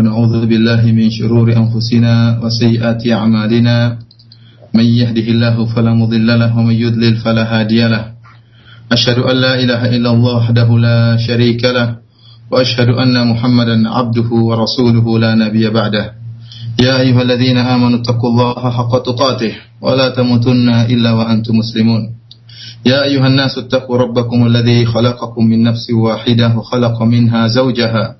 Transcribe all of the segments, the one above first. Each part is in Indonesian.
ونعوذ بالله من شرور أنفسنا وسيئات أعمالنا. من يهده الله فلا مضل له ومن يضلل فلا هادي له. أشهد أن لا إله إلا الله وحده لا شريك له وأشهد أن محمدا عبده ورسوله لا نبي بعده. يا أيها الذين آمنوا اتقوا الله حق تقاته ولا تموتن إلا وأنتم مسلمون. يا أيها الناس اتقوا ربكم الذي خلقكم من نفس واحدة وخلق منها زوجها.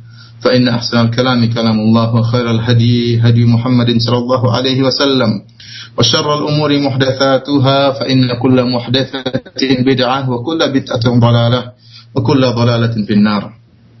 فإن أحسن الكلام كلام الله وخير الهدي هدي محمد صلى الله عليه وسلم وشر الأمور محدثاتها فإن كل محدثة بدعة وكل بدعة ضلالة وكل ضلالة في النار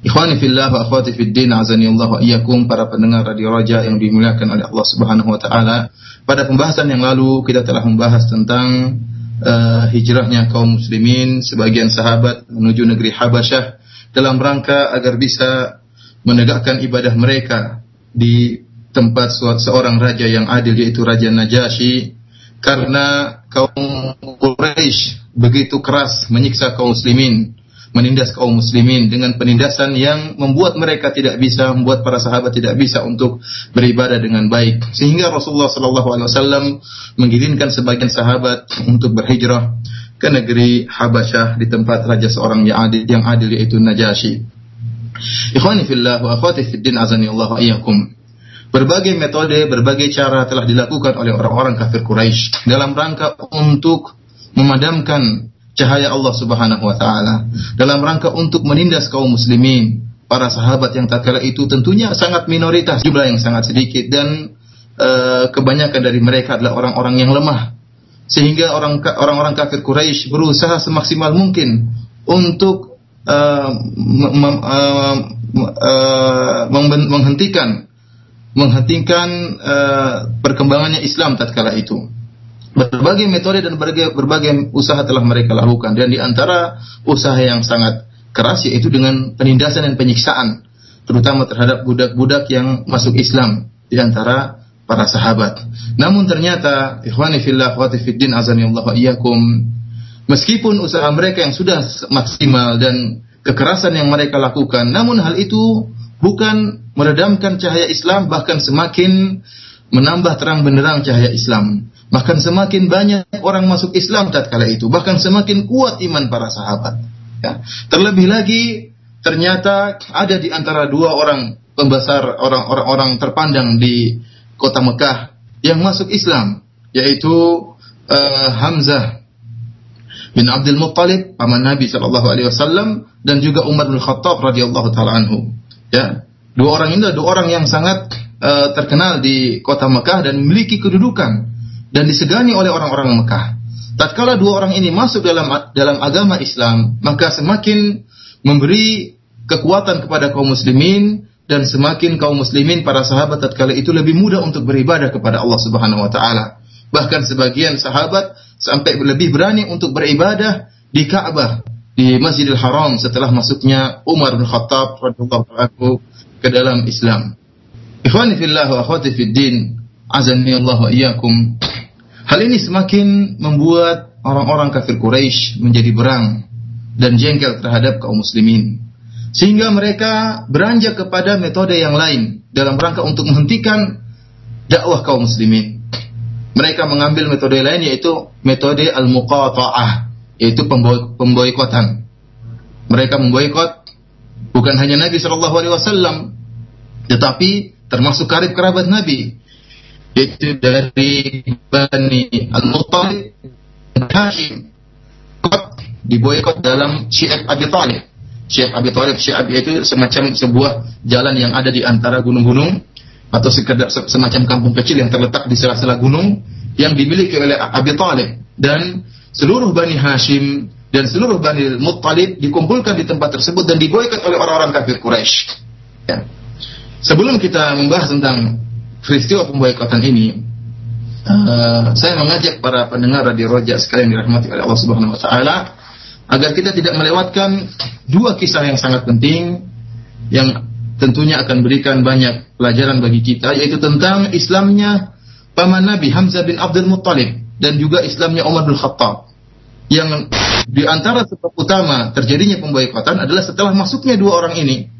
Ikhwani fillah wa akhwati fid din azani Allah wa iyyakum para pendengar Radio Raja yang dimuliakan oleh Allah Subhanahu wa taala. Pada pembahasan yang lalu kita telah membahas tentang uh, hijrahnya kaum muslimin sebagian sahabat menuju negeri Habasyah dalam rangka agar bisa menegakkan ibadah mereka di tempat seorang raja yang adil yaitu Raja Najasyi karena kaum Quraisy begitu keras menyiksa kaum muslimin menindas kaum muslimin dengan penindasan yang membuat mereka tidak bisa membuat para sahabat tidak bisa untuk beribadah dengan baik sehingga Rasulullah sallallahu alaihi wasallam mengizinkan sebagian sahabat untuk berhijrah ke negeri Habasyah di tempat raja seorang yang adil yang adil yaitu Najasyi. Ikhwani fillah wa akhwati fid din azani Allah wa iyyakum. Berbagai metode, berbagai cara telah dilakukan oleh orang-orang kafir Quraisy dalam rangka untuk memadamkan cahaya Allah Subhanahu wa taala, dalam rangka untuk menindas kaum muslimin. Para sahabat yang tak kala itu tentunya sangat minoritas, jumlah yang sangat sedikit dan uh, kebanyakan dari mereka adalah orang-orang yang lemah. Sehingga orang orang-orang kafir Quraisy berusaha semaksimal mungkin untuk uh, uh, uh, menghentikan menghentikan uh, perkembangannya Islam tatkala itu. Berbagai metode dan berbagai, berbagai usaha telah mereka lakukan dan di antara usaha yang sangat keras yaitu dengan penindasan dan penyiksaan terutama terhadap budak-budak yang masuk Islam di antara para sahabat. Namun ternyata ikhwani fillah wa meskipun usaha mereka yang sudah maksimal dan kekerasan yang mereka lakukan namun hal itu bukan meredamkan cahaya Islam bahkan semakin menambah terang benderang cahaya Islam bahkan semakin banyak orang masuk Islam tatkala itu bahkan semakin kuat iman para sahabat ya. terlebih lagi ternyata ada di antara dua orang pembesar orang-orang orang terpandang di kota Mekah yang masuk Islam yaitu uh, Hamzah bin Abdul Muttalib paman Nabi sallallahu alaihi wasallam dan juga Umar bin Khattab radhiyallahu taala anhu Ya, dua orang ini adalah dua orang yang sangat uh, terkenal di kota Mekah dan memiliki kedudukan dan disegani oleh orang-orang Mekah. Tatkala dua orang ini masuk dalam dalam agama Islam, maka semakin memberi kekuatan kepada kaum muslimin dan semakin kaum muslimin para sahabat tatkala itu lebih mudah untuk beribadah kepada Allah Subhanahu wa taala. Bahkan sebagian sahabat sampai lebih berani untuk beribadah di Ka'bah di Masjidil Haram setelah masuknya Umar bin Khattab radhiyallahu anhu ke dalam Islam. Ikhwani fillah wa akhwati fid Allah wa iyyakum. Hal ini semakin membuat orang-orang kafir Quraisy menjadi berang dan jengkel terhadap kaum muslimin. Sehingga mereka beranjak kepada metode yang lain dalam rangka untuk menghentikan dakwah kaum muslimin. Mereka mengambil metode lain yaitu metode al-muqata'ah yaitu pemboikotan. Mereka memboikot bukan hanya Nabi Shallallahu Alaihi Wasallam, tetapi termasuk karib kerabat Nabi, yaitu dari Bani Al-Muttalib Hashim. Diboikot dalam Syiah Abi Talib. Syiah Abi Talib, Syiah itu semacam sebuah jalan yang ada di antara gunung-gunung atau sekedar semacam kampung kecil yang terletak di sela-sela gunung yang dimiliki oleh Abi Talib dan seluruh Bani Hashim dan seluruh Bani Muttalib dikumpulkan di tempat tersebut dan diboikot oleh orang-orang kafir Quraisy. Ya. Sebelum kita membahas tentang peristiwa pemboikotan ini, uh, saya mengajak para pendengar radio Roja sekalian dirahmati oleh Allah Subhanahu wa taala agar kita tidak melewatkan dua kisah yang sangat penting yang tentunya akan berikan banyak pelajaran bagi kita yaitu tentang Islamnya paman Nabi Hamzah bin Abdul Muttalib dan juga Islamnya Umar bin Khattab yang di antara sebab utama terjadinya pemboikotan adalah setelah masuknya dua orang ini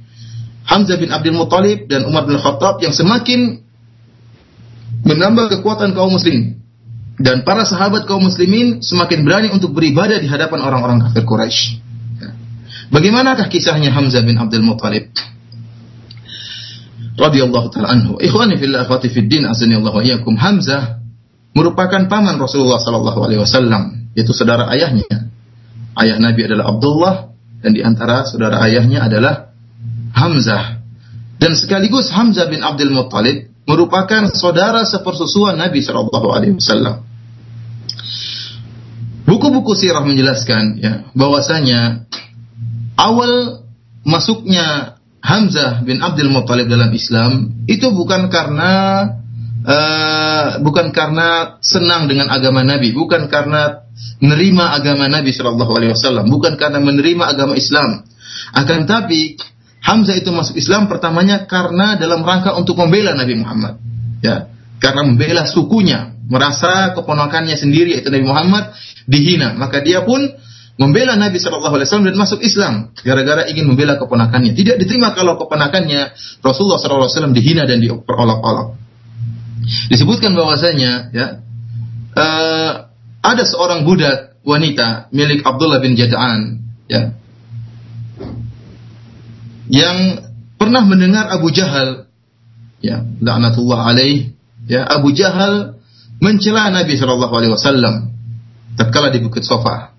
Hamzah bin Abdul Muttalib dan Umar bin Khattab yang semakin menambah kekuatan kaum muslimin dan para sahabat kaum muslimin semakin berani untuk beribadah di hadapan orang-orang kafir Quraisy. Bagaimanakah kisahnya Hamzah bin Abdul Muttalib? Radhiyallahu taala anhu. Ikhwani fillah akhwati fid din azani Allah wa iyyakum. Hamzah merupakan paman Rasulullah sallallahu alaihi wasallam yaitu saudara ayahnya. Ayah Nabi adalah Abdullah dan di antara saudara ayahnya adalah Hamzah. Dan sekaligus Hamzah bin Abdul Muttalib merupakan saudara sepersusuan Nabi Shallallahu Alaihi Wasallam. Buku-buku sirah menjelaskan ya bahwasanya awal masuknya Hamzah bin Abdul Muttalib dalam Islam itu bukan karena uh, bukan karena senang dengan agama Nabi, bukan karena menerima agama Nabi Shallallahu Alaihi Wasallam, bukan karena menerima agama Islam. Akan tapi Hamzah itu masuk Islam pertamanya karena dalam rangka untuk membela Nabi Muhammad. Ya, karena membela sukunya, merasa keponakannya sendiri yaitu Nabi Muhammad dihina, maka dia pun membela Nabi Shallallahu Alaihi Wasallam dan masuk Islam gara-gara ingin membela keponakannya. Tidak diterima kalau keponakannya Rasulullah Shallallahu Alaihi Wasallam dihina dan diperolok-olok. Disebutkan bahwasanya ya uh, ada seorang budak wanita milik Abdullah bin Jada'an ya yang pernah mendengar Abu Jahal ya laknatullah alaih ya Abu Jahal mencela Nabi Shallallahu alaihi wasallam tatkala di Bukit Sofa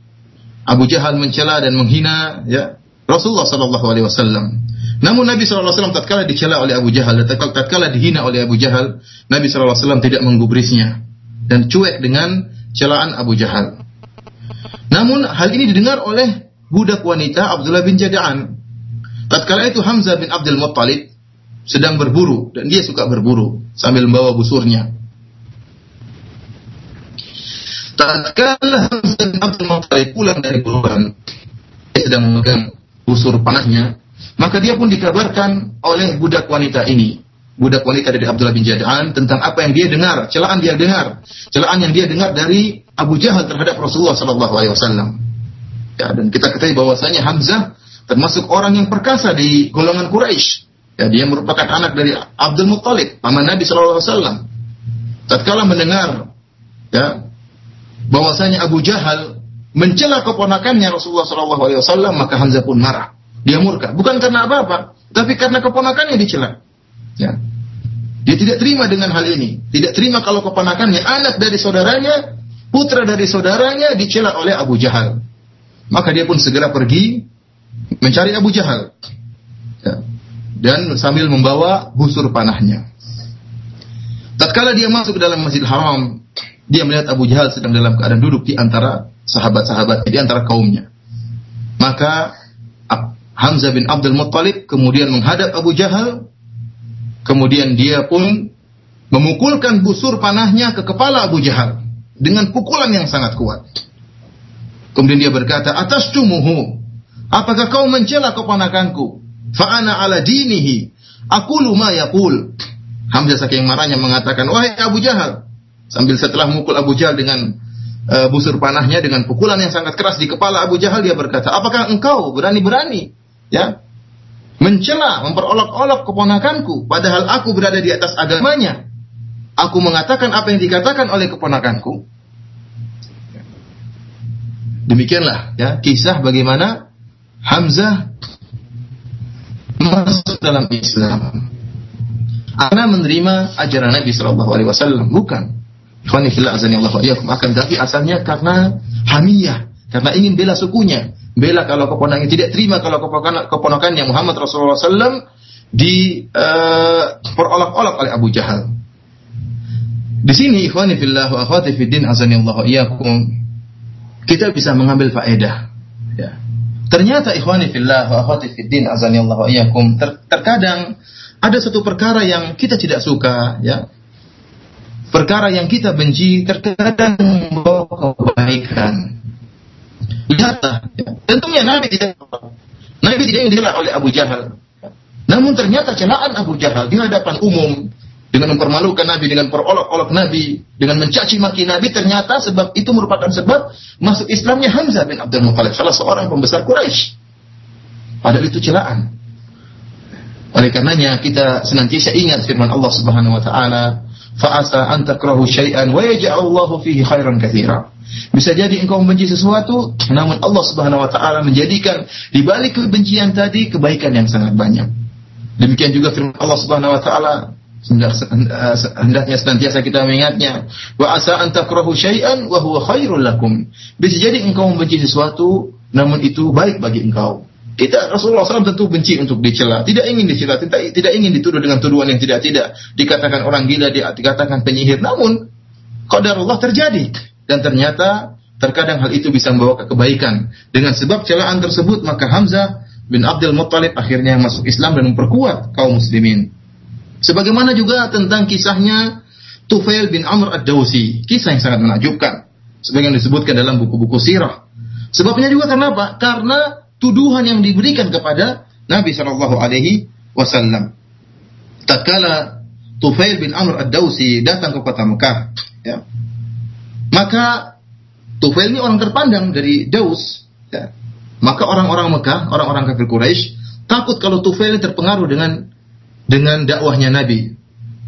Abu Jahal mencela dan menghina ya Rasulullah Shallallahu alaihi wasallam namun Nabi SAW tatkala dicela oleh Abu Jahal, tatkala dihina oleh Abu Jahal, Nabi SAW tidak menggubrisnya dan cuek dengan celaan Abu Jahal. Namun hal ini didengar oleh budak wanita Abdullah bin Jada'an. Tatkala itu Hamzah bin Abdul Muttalib sedang berburu dan dia suka berburu sambil membawa busurnya. Tatkala Hamzah bin Abdul Muttalib pulang dari buruan, dia sedang memegang busur panahnya, maka dia pun dikabarkan oleh budak wanita ini budak wanita dari Abdullah bin Jada'an tentang apa yang dia dengar, celaan dia dengar, celaan yang dia dengar dari Abu Jahal terhadap Rasulullah sallallahu alaihi wasallam. Ya, dan kita ketahui bahwasanya Hamzah termasuk orang yang perkasa di golongan Quraisy. Ya, dia merupakan anak dari Abdul Muttalib, paman Nabi sallallahu alaihi wasallam. Tatkala mendengar ya bahwasanya Abu Jahal mencela keponakannya Rasulullah wasallam, maka Hamzah pun marah. Dia murka, bukan karena apa-apa, tapi karena keponakannya dicela. Ya. Dia tidak terima dengan hal ini. Tidak terima kalau keponakannya, anak dari saudaranya, putra dari saudaranya dicela oleh Abu Jahal. Maka dia pun segera pergi mencari Abu Jahal. Ya. Dan sambil membawa busur panahnya. Tatkala dia masuk ke dalam Masjid Haram, dia melihat Abu Jahal sedang dalam keadaan duduk di antara sahabat-sahabatnya, di antara kaumnya. Maka Hamzah bin Abdul Muttalib kemudian menghadap Abu Jahal Kemudian dia pun memukulkan busur panahnya ke kepala Abu Jahal dengan pukulan yang sangat kuat. Kemudian dia berkata, atas cumuhu, apakah kau mencela keponakanku? Fa'ana ala dinihi, aku luma yakul. Hamzah saking marahnya mengatakan, wahai Abu Jahal. Sambil setelah memukul Abu Jahal dengan uh, busur panahnya, dengan pukulan yang sangat keras di kepala Abu Jahal, dia berkata, apakah engkau berani-berani ya mencela, memperolok-olok keponakanku, padahal aku berada di atas agamanya. Aku mengatakan apa yang dikatakan oleh keponakanku. Demikianlah ya kisah bagaimana Hamzah masuk dalam Islam karena menerima ajaran Nabi Shallallahu Alaihi Wasallam bukan. Akan tapi asalnya karena hamiyah, karena ingin bela sukunya, bela kalau keponakannya tidak terima kalau keponakan keponakannya Muhammad Rasulullah SAW di uh, perolok-olok oleh Abu Jahal. Di sini ikhwani fillah wa akhwati fiddin azani Allah iyyakum kita bisa mengambil faedah ya. Ternyata ikhwani fillah wa akhwati fiddin azani Allah iyyakum ter terkadang ada satu perkara yang kita tidak suka ya. Perkara yang kita benci terkadang membawa kebaikan. Lihatlah, ya. tentunya Nabi tidak Nabi tidak ingin dicela oleh Abu Jahal. Namun ternyata celaan Abu Jahal di hadapan umum dengan mempermalukan Nabi, dengan perolok-olok Nabi, dengan mencaci maki Nabi, ternyata sebab itu merupakan sebab masuk Islamnya Hamzah bin Abdul Muthalib, salah seorang pembesar Quraisy. Padahal itu celaan. Oleh karenanya kita senantiasa ingat firman Allah Subhanahu wa taala, fa'asa an takrahu syai'an wa yaj'alullahu fihi khairan katsira. Bisa jadi engkau membenci sesuatu, namun Allah Subhanahu wa taala menjadikan di balik kebencian tadi kebaikan yang sangat banyak. Demikian juga firman Allah Subhanahu wa taala hendaknya senantiasa kita mengingatnya wa asa an takrahu syai'an wa huwa khairul lakum bisa jadi engkau membenci sesuatu namun itu baik bagi engkau kita Rasulullah SAW tentu benci untuk dicela, tidak ingin dicela, tidak, tidak ingin dituduh dengan tuduhan yang tidak tidak dikatakan orang gila, dikatakan penyihir. Namun qadar Allah terjadi dan ternyata terkadang hal itu bisa membawa kebaikan. Dengan sebab celaan tersebut maka Hamzah bin Abdul Muttalib akhirnya masuk Islam dan memperkuat kaum muslimin. Sebagaimana juga tentang kisahnya Tufail bin Amr ad-Dawsi, kisah yang sangat menakjubkan. Sebagaimana disebutkan dalam buku-buku sirah. Sebabnya juga kenapa? Karena tuduhan yang diberikan kepada Nabi Shallallahu Alaihi Wasallam. Tatkala Tufail bin Amr ad-Dausi datang ke kota Mekah, ya, maka Tufail ini orang terpandang dari Daus. Ya. Maka orang-orang Mekah, orang-orang kafir Quraisy takut kalau Tufail terpengaruh dengan dengan dakwahnya Nabi,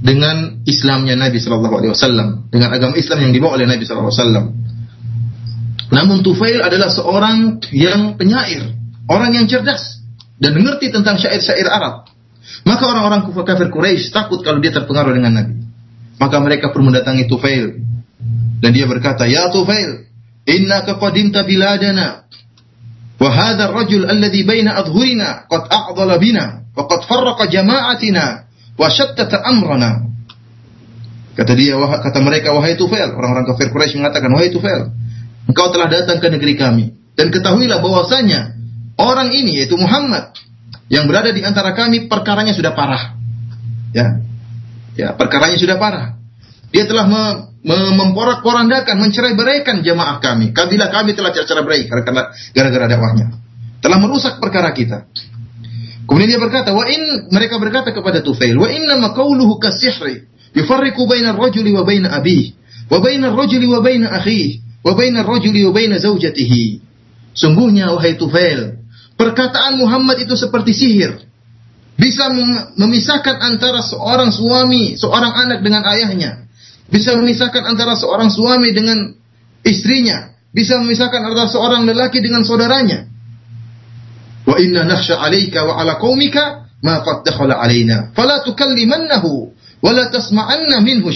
dengan Islamnya Nabi Shallallahu Alaihi Wasallam, dengan agama Islam yang dibawa oleh Nabi Shallallahu Alaihi Wasallam. Namun Tufail adalah seorang yang penyair, orang yang cerdas dan mengerti tentang syair-syair Arab. Maka orang-orang kafir Quraisy takut kalau dia terpengaruh dengan Nabi. Maka mereka pun mendatangi Tufail. Dan dia berkata, "Ya Tufail, innaka qadimta biladana wa hadha ar-rajul alladhi baina adhurina qad a'dhala bina wa qad farraqa jama'atina wa shattata amrana." Kata dia, kata mereka, wahai Tufail, orang-orang kafir Quraisy mengatakan, wahai Tufail, engkau telah datang ke negeri kami dan ketahuilah bahwasanya Orang ini yaitu Muhammad yang berada di antara kami perkaranya sudah parah. Ya. Ya, perkaranya sudah parah. Dia telah me, me, memporak-porandakan, mencerai-beraikan jamaah kami. Kabilah kami telah cerai-berai karena gara-gara dakwahnya. Telah merusak perkara kita. Kemudian dia berkata, wa in mereka berkata kepada Tufail, wa inna ma qawluhu kasihri yufarriqu baina ar-rajuli wa baina abihi wa baina ar-rajuli wa baina akhihi wa baina ar-rajuli wa baina zawjatihi. Sungguhnya wahai Tufail, Perkataan Muhammad itu seperti sihir. Bisa memisahkan antara seorang suami, seorang anak dengan ayahnya. Bisa memisahkan antara seorang suami dengan istrinya. Bisa memisahkan antara seorang lelaki dengan saudaranya. Wa inna nakhsha wa 'ala qaumika ma qad dakhala 'alaina. Fala tukallimannahu wa la tasma'anna minhu.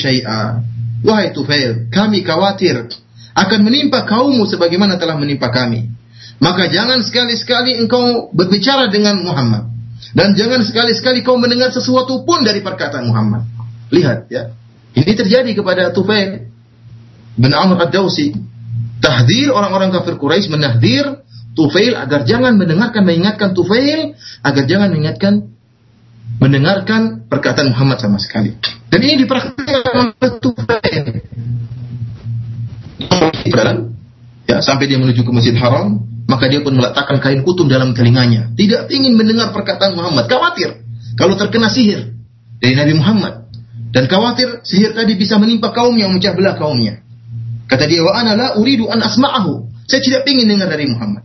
Wahai Tufail, kami khawatir akan menimpa kaummu sebagaimana telah menimpa kami. Maka jangan sekali-sekali engkau berbicara dengan Muhammad. Dan jangan sekali-sekali kau mendengar sesuatu pun dari perkataan Muhammad. Lihat ya. Ini terjadi kepada Tufail bin Amr ad-Dawsi. Tahdir orang-orang kafir Quraisy menahdir Tufail agar jangan mendengarkan mengingatkan Tufail agar jangan mengingatkan mendengarkan perkataan Muhammad sama sekali. Dan ini dipraktikkan oleh Tufail. Ya, sampai dia menuju ke Masjid Haram, maka dia pun meletakkan kain kutum dalam telinganya. Tidak ingin mendengar perkataan Muhammad. Khawatir kalau terkena sihir dari Nabi Muhammad. Dan khawatir sihir tadi bisa menimpa kaumnya, memecah belah kaumnya. Kata dia, wa ana la uridu an asma'ahu. Saya tidak ingin dengar dari Muhammad.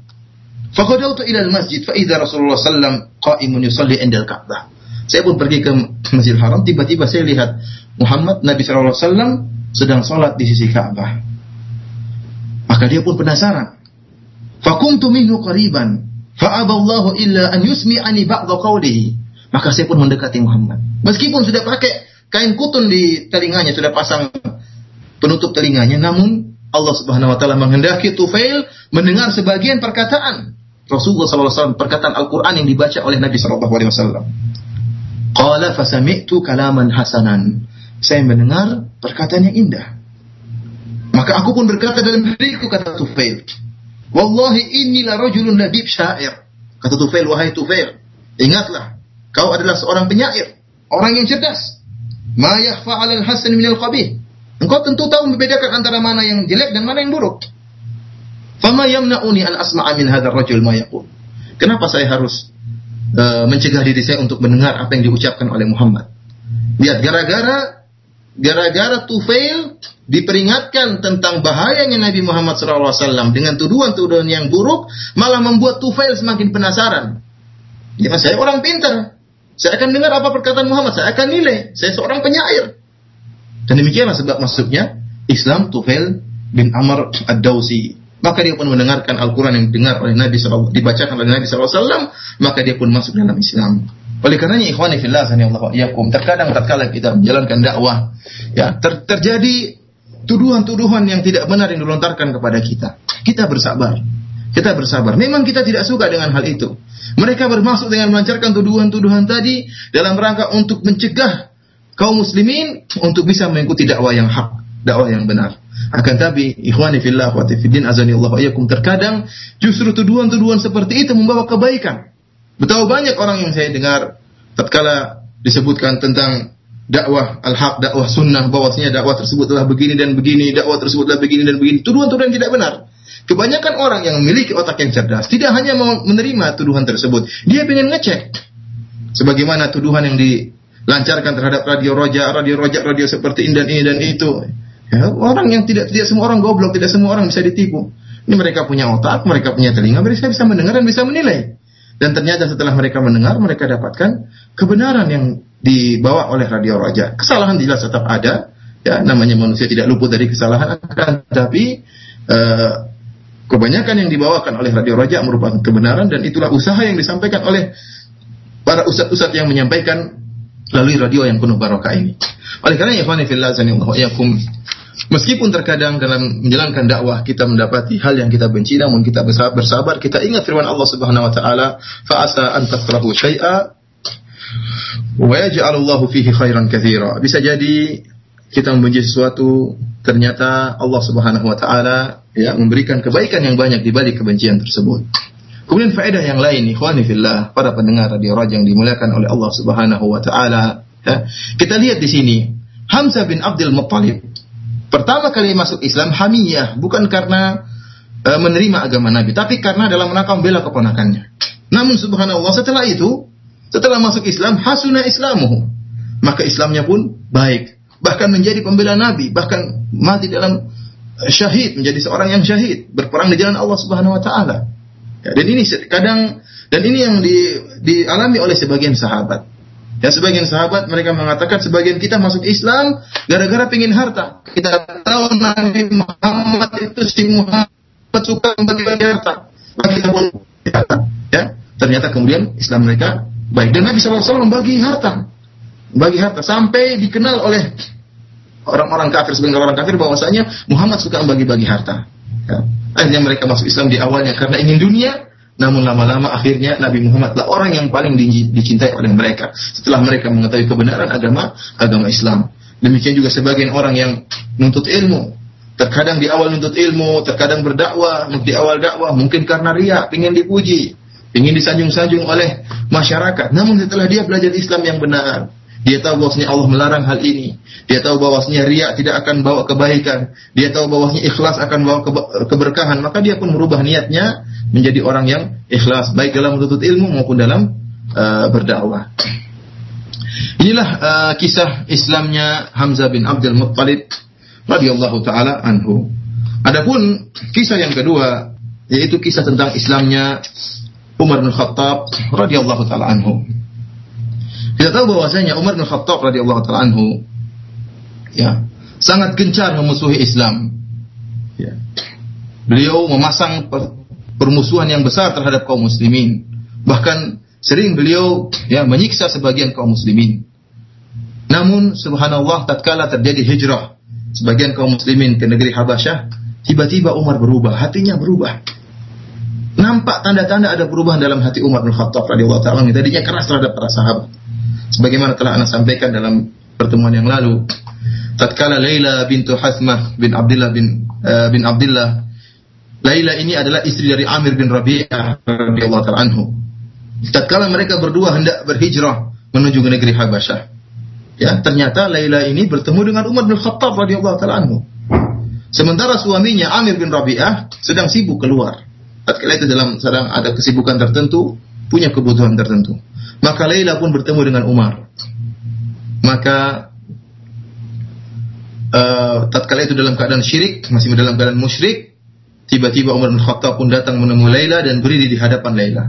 Fakadautu ila masjid fa idza Rasulullah sallam qa'imun yusalli indal Ka'bah. Saya pun pergi ke Masjidil Haram, tiba-tiba saya lihat Muhammad Nabi sallallahu alaihi wasallam sedang salat di sisi Ka'bah. Maka dia pun penasaran. Fakuntu minhu qariban. Fa'aballahu illa an yusmi'ani ba'dha qawlihi. Maka saya pun mendekati Muhammad. Meskipun sudah pakai kain kutun di telinganya, sudah pasang penutup telinganya, namun Allah Subhanahu wa taala menghendaki Tufail mendengar sebagian perkataan Rasulullah SAW perkataan Al-Quran yang dibaca oleh Nabi SAW. Qala fasami'tu kalaman hasanan. Saya mendengar perkataan yang indah. Maka aku pun berkata dalam diriku kata Tufail, Wallahi inilah rajulun labib syair. Kata Tufail, wahai Tufail, ingatlah, kau adalah seorang penyair, orang yang cerdas. Ma yakhfa 'alal hasan minal qabih. Engkau tentu tahu membedakan antara mana yang jelek dan mana yang buruk. Fama yamna'uni an asma'a min hadzal rajul ma yaqul. Kenapa saya harus uh, mencegah diri saya untuk mendengar apa yang diucapkan oleh Muhammad? Lihat gara-gara gara-gara Tufail diperingatkan tentang bahayanya Nabi Muhammad SAW dengan tuduhan-tuduhan yang buruk, malah membuat Tufail semakin penasaran. Ya, saya orang pintar. Saya akan dengar apa perkataan Muhammad, saya akan nilai. Saya seorang penyair. Dan demikianlah sebab masuknya Islam Tufail bin Amr Ad-Dawsi. Maka dia pun mendengarkan Al-Quran yang didengar oleh Nabi SAW, dibacakan oleh Nabi SAW, maka dia pun masuk dalam Islam. Oleh karenanya ikhwani fillah Allah yakum terkadang tatkala kita menjalankan dakwah ya ter terjadi tuduhan-tuduhan yang tidak benar yang dilontarkan kepada kita. Kita bersabar. Kita bersabar. Memang kita tidak suka dengan hal itu. Mereka bermaksud dengan melancarkan tuduhan-tuduhan tadi dalam rangka untuk mencegah kaum muslimin untuk bisa mengikuti dakwah yang hak, dakwah yang benar. Akan tapi ikhwani fillah wa fiddin azani Allah ayakum terkadang justru tuduhan-tuduhan seperti itu membawa kebaikan. Betapa banyak orang yang saya dengar tatkala disebutkan tentang dakwah al-haq, dakwah sunnah, bahwasanya dakwah tersebut telah begini dan begini, dakwah tersebut telah begini dan begini. Tuduhan-tuduhan tidak benar. Kebanyakan orang yang memiliki otak yang cerdas tidak hanya menerima tuduhan tersebut, dia ingin ngecek. Sebagaimana tuduhan yang di lancarkan terhadap radio roja, radio roja, radio seperti ini dan ini dan itu. Ya, orang yang tidak tidak semua orang goblok, tidak semua orang bisa ditipu. Ini mereka punya otak, mereka punya telinga, mereka bisa mendengar dan bisa menilai. Dan ternyata setelah mereka mendengar, mereka dapatkan kebenaran yang dibawa oleh radio roja. Kesalahan jelas tetap ada, ya namanya manusia tidak luput dari kesalahan, akan tapi uh, kebanyakan yang dibawakan oleh radio roja merupakan kebenaran dan itulah usaha yang disampaikan oleh para ustadz-ustadz yang menyampaikan melalui radio yang penuh barokah ini. Oleh karena ya Meskipun terkadang dalam menjalankan dakwah kita mendapati hal yang kita benci namun kita bersabar, kita ingat firman Allah Subhanahu wa taala, fa asa an takrahu wa yaj'alullahu fihi khairan katsira. Bisa jadi kita membenci sesuatu ternyata Allah Subhanahu wa taala ya memberikan kebaikan yang banyak di balik kebencian tersebut. Kemudian faedah yang lain, ikhwani fillah, para pendengar radio Raja yang dimuliakan oleh Allah Subhanahu wa taala, ya. Kita lihat di sini, Hamzah bin Abdul Muttalib pertama kali masuk Islam hamiyah, bukan karena e, menerima agama Nabi, tapi karena dalam rangka membela keponakannya. Namun subhanallah setelah itu, setelah masuk Islam, hasuna islamuhu. Maka Islamnya pun baik, bahkan menjadi pembela Nabi, bahkan mati dalam e, syahid, menjadi seorang yang syahid, berperang di jalan Allah Subhanahu wa taala. Ya, dan ini kadang dan ini yang di, dialami oleh sebagian sahabat. Ya sebagian sahabat mereka mengatakan sebagian kita masuk Islam gara-gara pingin harta. Kita tahu Nabi Muhammad itu si Muhammad suka membagi-bagi harta. Kita pun ya. Ternyata kemudian Islam mereka baik dan Nabi SAW membagi harta. Bagi harta sampai dikenal oleh orang-orang kafir sebagian orang kafir bahwasanya Muhammad suka membagi-bagi harta. Ya. Akhirnya mereka masuk Islam di awalnya karena ingin dunia, namun lama-lama akhirnya Nabi Muhammad adalah orang yang paling dicintai oleh mereka. Setelah mereka mengetahui kebenaran agama agama Islam. Demikian juga sebagian orang yang menuntut ilmu. Terkadang di awal menuntut ilmu, terkadang berdakwah, di awal dakwah mungkin karena ria, ingin dipuji, ingin disanjung-sanjung oleh masyarakat. Namun setelah dia belajar Islam yang benar, dia tahu bahwasanya Allah melarang hal ini. Dia tahu bahwasanya riak tidak akan bawa kebaikan. Dia tahu bahwasanya ikhlas akan bawa keberkahan. Maka dia pun merubah niatnya menjadi orang yang ikhlas baik dalam menuntut ilmu maupun dalam uh, berdakwah. Inilah uh, kisah Islamnya Hamzah bin Abdul Muttalib radhiyallahu taala anhu. Adapun kisah yang kedua yaitu kisah tentang Islamnya Umar bin Khattab radhiyallahu taala anhu. Kita tahu bahwasanya Umar bin Khattab radhiyallahu taala anhu ya, sangat gencar memusuhi Islam. Ya. Beliau memasang permusuhan yang besar terhadap kaum muslimin. Bahkan sering beliau ya menyiksa sebagian kaum muslimin. Namun subhanallah tatkala terjadi hijrah sebagian kaum muslimin ke negeri Habasyah, tiba-tiba Umar berubah, hatinya berubah. Nampak tanda-tanda ada perubahan dalam hati Umar bin Khattab radhiyallahu taala tadinya keras terhadap para sahabat sebagaimana telah Anda sampaikan dalam pertemuan yang lalu tatkala Laila bintu Hasmah bin Abdullah bin uh, bin Abdullah Laila ini adalah istri dari Amir bin Rabi'ah radhiyallahu taala anhu tatkala mereka berdua hendak berhijrah menuju negeri Habasyah Ya, ternyata Laila ini bertemu dengan Umar bin Khattab radhiyallahu taala anhu. Sementara suaminya Amir bin Rabi'ah sedang sibuk keluar. Tatkala itu dalam sedang ada kesibukan tertentu, punya kebutuhan tertentu. Maka Laila pun bertemu dengan Umar. Maka uh, tatkala itu dalam keadaan syirik, masih dalam keadaan musyrik, tiba-tiba Umar bin Khattab pun datang menemui Laila dan berdiri di hadapan Laila.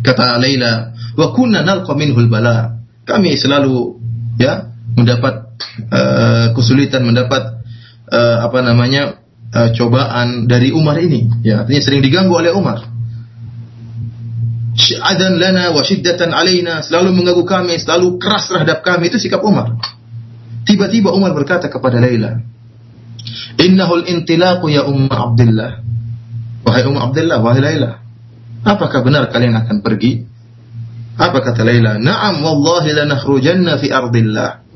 Kata Laila, "Wa kunna nalqa minhul bala." Kami selalu ya mendapat uh, kesulitan, mendapat uh, apa namanya? Uh, cobaan dari Umar ini. Ya, artinya sering diganggu oleh Umar syi'adan lana wa syiddatan alaina, selalu mengganggu kami, selalu keras terhadap kami. Itu sikap Umar. Tiba-tiba Umar berkata kepada Laila, Innahul intilaqu ya Umma Abdullah. Wahai Umma Abdullah, wahai Laila. Apakah benar kalian akan pergi? Apa kata Laila? Naam wallahi lanakhrujanna fi ardillah.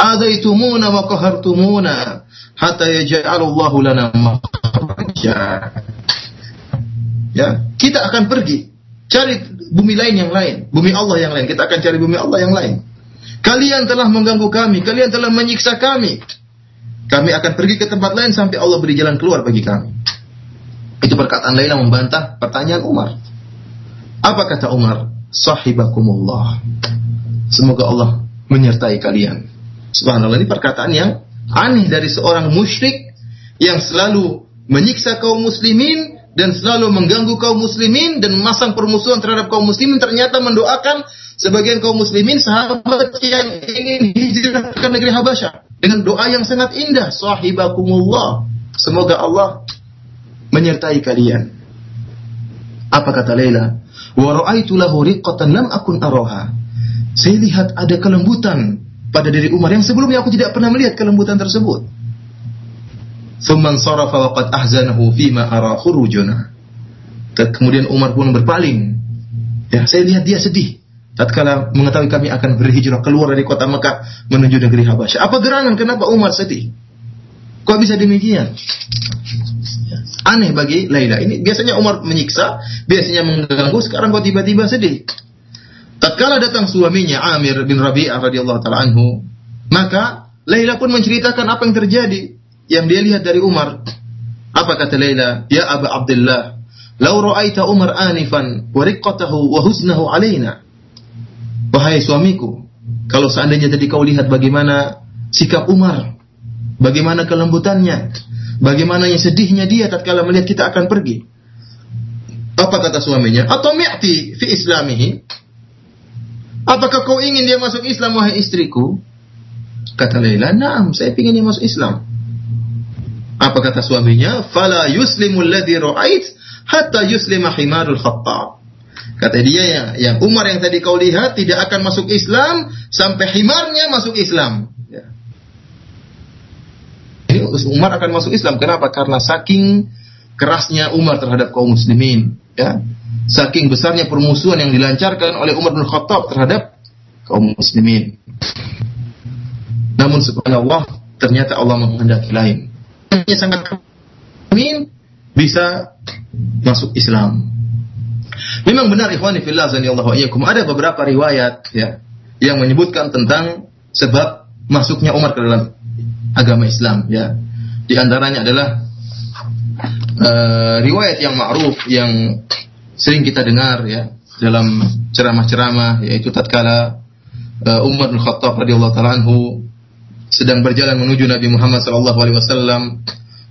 Adaitumuna wa qahartumuna hatta yaj'alallahu lana makhraja. Ya, kita akan pergi Cari bumi lain yang lain, bumi Allah yang lain. Kita akan cari bumi Allah yang lain. Kalian telah mengganggu kami, kalian telah menyiksa kami. Kami akan pergi ke tempat lain sampai Allah beri jalan keluar bagi kami. Itu perkataan Laila membantah pertanyaan Umar. Apa kata Umar? Sahibakumullah. Semoga Allah menyertai kalian. Subhanallah ini perkataan yang aneh dari seorang musyrik yang selalu menyiksa kaum muslimin dan selalu mengganggu kaum muslimin dan memasang permusuhan terhadap kaum muslimin ternyata mendoakan sebagian kaum muslimin sahabat yang ingin hijrah ke negeri Habasyah. Dengan doa yang sangat indah sahibakumullah. Semoga Allah menyertai kalian. Apa kata Laila? Wa ra'aitu lahu riqqatan lam akun araha saya lihat ada kelembutan pada diri Umar yang sebelumnya aku tidak pernah melihat kelembutan tersebut Thumman sarafa wa qad ahzanahu fima ara khurujuna. Kemudian Umar pun berpaling. Ya, saya lihat dia sedih. Tatkala mengetahui kami akan berhijrah keluar dari kota Mekah menuju negeri Habasyah. Apa gerangan? Kenapa Umar sedih? Kok bisa demikian? Aneh bagi Laila. Ini biasanya Umar menyiksa, biasanya mengganggu, sekarang kok tiba-tiba sedih. Tatkala datang suaminya Amir bin Rabi'ah radhiyallahu taala anhu, maka Laila pun menceritakan apa yang terjadi yang dia lihat dari Umar. Apa kata Laila? Ya Abu Abdullah, "Lau ra'aita Umar anifan wa riqqatahu wa husnahu alaina." Wahai suamiku, kalau seandainya tadi kau lihat bagaimana sikap Umar, bagaimana kelembutannya, bagaimana yang sedihnya dia tatkala melihat kita akan pergi. Apa kata suaminya? Atau mi'ti fi islamihi? Apakah kau ingin dia masuk Islam wahai istriku? Kata Laila, "Na'am, saya ingin dia masuk Islam." Apa kata suaminya? Fala yuslimul ladzi ra'ait hatta yuslima himarul khattab. Kata dia yang, yang Umar yang tadi kau lihat tidak akan masuk Islam sampai himarnya masuk Islam. Ya. Ini Umar akan masuk Islam. Kenapa? Karena saking kerasnya Umar terhadap kaum muslimin. Ya. Saking besarnya permusuhan yang dilancarkan oleh Umar bin Khattab terhadap kaum muslimin. Namun subhanallah ternyata Allah menghendaki lain sangat amin bisa masuk Islam. Memang benar ikhwani fillah zanillahu iyyakum ada beberapa riwayat ya yang menyebutkan tentang sebab masuknya Umar ke dalam agama Islam ya. Di antaranya adalah uh, riwayat yang ma'ruf yang sering kita dengar ya dalam ceramah-ceramah yaitu tatkala uh, Umar bin Khattab radhiyallahu taala anhu sedang berjalan menuju Nabi Muhammad wasallam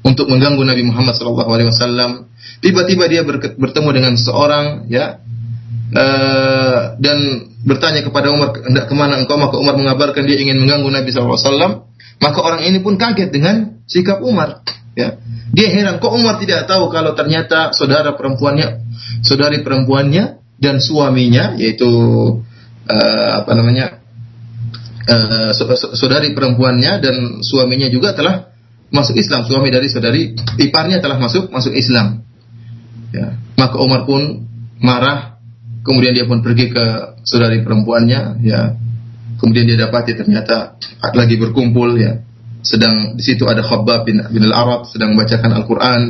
untuk mengganggu Nabi Muhammad wasallam. Tiba-tiba dia bertemu dengan seorang ya uh, dan bertanya kepada Umar hendak ke mana engkau maka Umar mengabarkan dia ingin mengganggu Nabi wasallam. Maka orang ini pun kaget dengan sikap Umar. Ya. Dia heran kok Umar tidak tahu kalau ternyata saudara perempuannya, saudari perempuannya dan suaminya yaitu uh, apa namanya uh, saudari perempuannya dan suaminya juga telah masuk Islam. Suami dari saudari iparnya telah masuk masuk Islam. Ya. Maka Umar pun marah. Kemudian dia pun pergi ke saudari perempuannya. Ya. Kemudian dia dapati ternyata lagi berkumpul ya. Sedang di situ ada Khabbab bin, bin al-Arad sedang membacakan Al-Quran.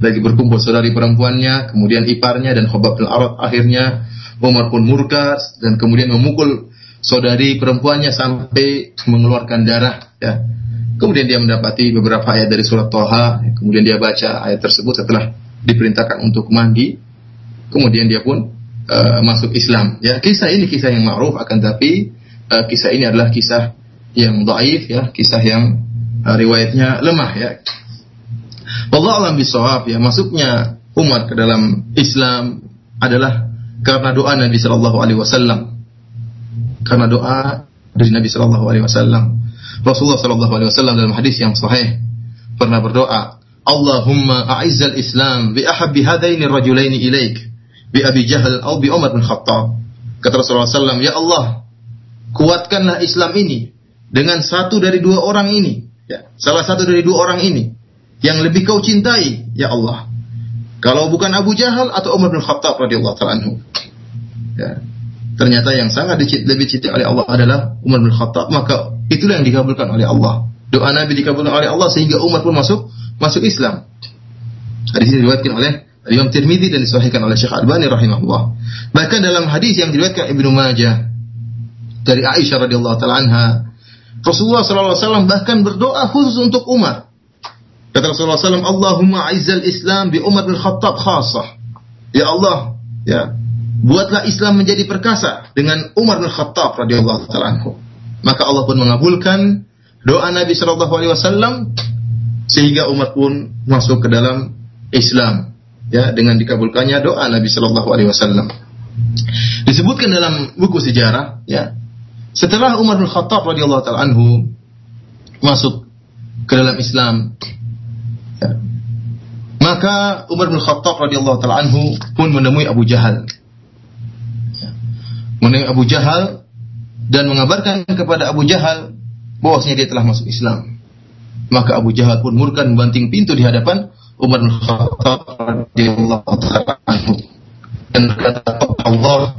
Lagi berkumpul saudari perempuannya, kemudian iparnya dan Khabbab bin al-Arad akhirnya Umar pun murka dan kemudian memukul saudari perempuannya sampai mengeluarkan darah ya. Kemudian dia mendapati beberapa ayat dari surat Toha, kemudian dia baca ayat tersebut setelah diperintahkan untuk mandi, kemudian dia pun uh, masuk Islam. Ya, kisah ini kisah yang ma'ruf akan tapi uh, kisah ini adalah kisah yang dhaif ya, kisah yang uh, riwayatnya lemah ya. Allah alam bisawab ya, masuknya umat ke dalam Islam adalah karena doa Nabi Shallallahu Alaihi Wasallam. Karena doa dari Nabi Shallallahu Alaihi Wasallam. Rasulullah Shallallahu Alaihi Wasallam dalam hadis yang sahih pernah berdoa, Allahumma a'izzal Islam bi ahabbi hadaini rajulaini ilaik bi Abi Jahal atau bi Umar bin Khattab. Kata Rasulullah SAW, Ya Allah, kuatkanlah Islam ini dengan satu dari dua orang ini. Ya, salah satu dari dua orang ini yang lebih kau cintai, ya Allah. Kalau bukan Abu Jahal atau Umar bin Khattab radhiyallahu anhu. Ya. Ternyata yang sangat lebih dicintai oleh Allah adalah Umar bin Khattab, maka itulah yang dikabulkan oleh Allah. Doa Nabi dikabulkan oleh Allah sehingga Umar pun masuk masuk Islam. Hadis ini diriwayatkan oleh Imam Tirmidzi dan disahihkan oleh Syekh Albani rahimahullah. Bahkan dalam hadis yang diriwayatkan Ibnu Majah dari Aisyah radhiyallahu taala anha, Rasulullah sallallahu alaihi wasallam bahkan berdoa khusus untuk Umar. Kata Rasulullah SAW, Allahumma aizal Islam bi Umar bin Khattab khasah. Ya Allah, ya, buatlah Islam menjadi perkasa dengan Umar bin Khattab radhiyallahu taala. Maka Allah pun mengabulkan doa Nabi sallallahu alaihi wasallam sehingga Umar pun masuk ke dalam Islam ya dengan dikabulkannya doa Nabi sallallahu alaihi wasallam. Disebutkan dalam buku sejarah ya setelah Umar bin Khattab radhiyallahu taala anhu masuk ke dalam Islam ya, maka Umar bin Khattab radhiyallahu taala anhu pun menemui Abu Jahal menemui Abu Jahal dan mengabarkan kepada Abu Jahal bahwasanya dia telah masuk Islam. Maka Abu Jahal pun murka membanting pintu di hadapan Umar bin Khattab radhiyallahu taala anhu dan berkata Allah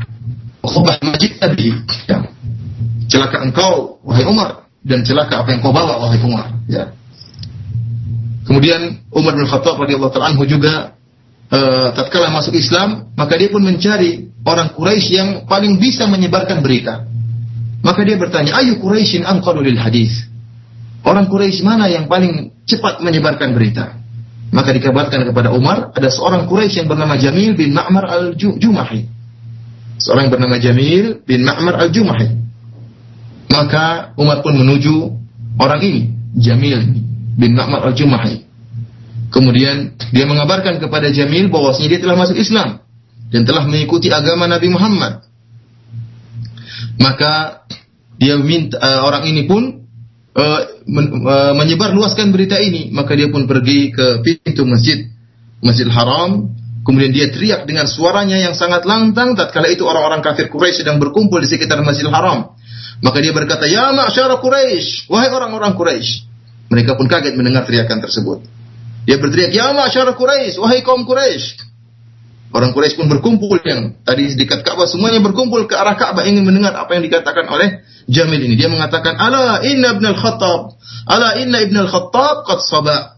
khubah majid nabi ya. celaka engkau wahai Umar dan celaka apa yang kau bawa wahai Umar ya kemudian Umar bin Khattab radhiyallahu taala anhu juga uh, tatkala masuk Islam, maka dia pun mencari orang Quraisy yang paling bisa menyebarkan berita. Maka dia bertanya, "Ayu Quraisyin anqalu lil hadis?" Orang Quraisy mana yang paling cepat menyebarkan berita? Maka dikabarkan kepada Umar, ada seorang Quraisy yang bernama Jamil bin Ma'mar al-Jumahi. Seorang yang bernama Jamil bin Ma'mar al-Jumahi. Maka Umar pun menuju orang ini, Jamil bin Ma'mar al-Jumahi. Kemudian dia mengabarkan kepada Jamil bahwasanya dia telah masuk Islam dan telah mengikuti agama Nabi Muhammad. Maka dia minta uh, orang ini pun uh, men, uh, menyebar luaskan berita ini, maka dia pun pergi ke pintu masjid Masjid Haram, kemudian dia teriak dengan suaranya yang sangat lantang tatkala itu orang-orang kafir Quraisy sedang berkumpul di sekitar Masjidil Haram. Maka dia berkata, "Ya ma'syara Quraisy, wahai orang-orang Quraisy." Mereka pun kaget mendengar teriakan tersebut. Dia berteriak, "Ya masyarakat Quraisy, wahai kaum Quraisy." Orang Quraisy pun berkumpul yang tadi di dekat Ka'bah semuanya berkumpul ke arah Ka'bah ingin mendengar apa yang dikatakan oleh Jamil ini. Dia mengatakan, "Ala inna ibn al-Khattab, ala inna ibn al-Khattab qad saba."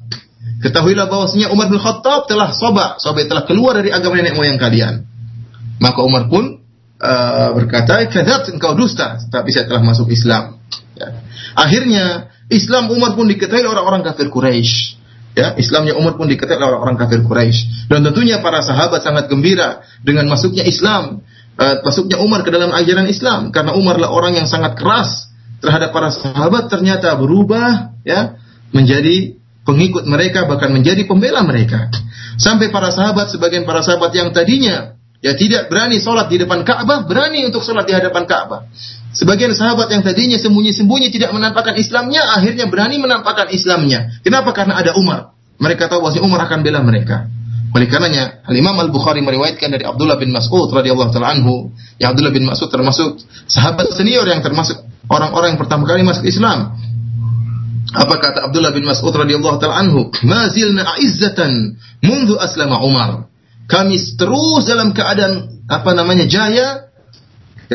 Ketahuilah bahwasanya Umar bin Khattab telah soba, soba telah keluar dari agama nenek moyang kalian. Maka Umar pun uh, berkata, "Kadzab engkau dusta, tapi saya telah masuk Islam." Ya. Akhirnya Islam Umar pun diketahui orang-orang kafir Quraisy. Ya, Islamnya Umar pun diketahui oleh orang-orang kafir Quraisy. Dan tentunya para sahabat sangat gembira dengan masuknya Islam, uh, masuknya Umar ke dalam ajaran Islam karena Umar adalah orang yang sangat keras terhadap para sahabat ternyata berubah ya menjadi pengikut mereka bahkan menjadi pembela mereka. Sampai para sahabat sebagian para sahabat yang tadinya ya tidak berani sholat di depan Ka'bah, berani untuk sholat di hadapan Ka'bah. Sebagian sahabat yang tadinya sembunyi-sembunyi tidak menampakkan Islamnya, akhirnya berani menampakkan Islamnya. Kenapa? Karena ada Umar. Mereka tahu bahwa Umar akan bela mereka. Oleh karenanya, Al Imam Al Bukhari meriwayatkan dari Abdullah bin Mas'ud radhiyallahu taala anhu, ya Abdullah bin Mas'ud termasuk sahabat senior yang termasuk orang-orang yang pertama kali masuk Islam. Apa kata Abdullah bin Mas'ud radhiyallahu taala anhu? "Ma zilna a'izzatan mundu aslama Umar." Kami terus dalam keadaan apa namanya jaya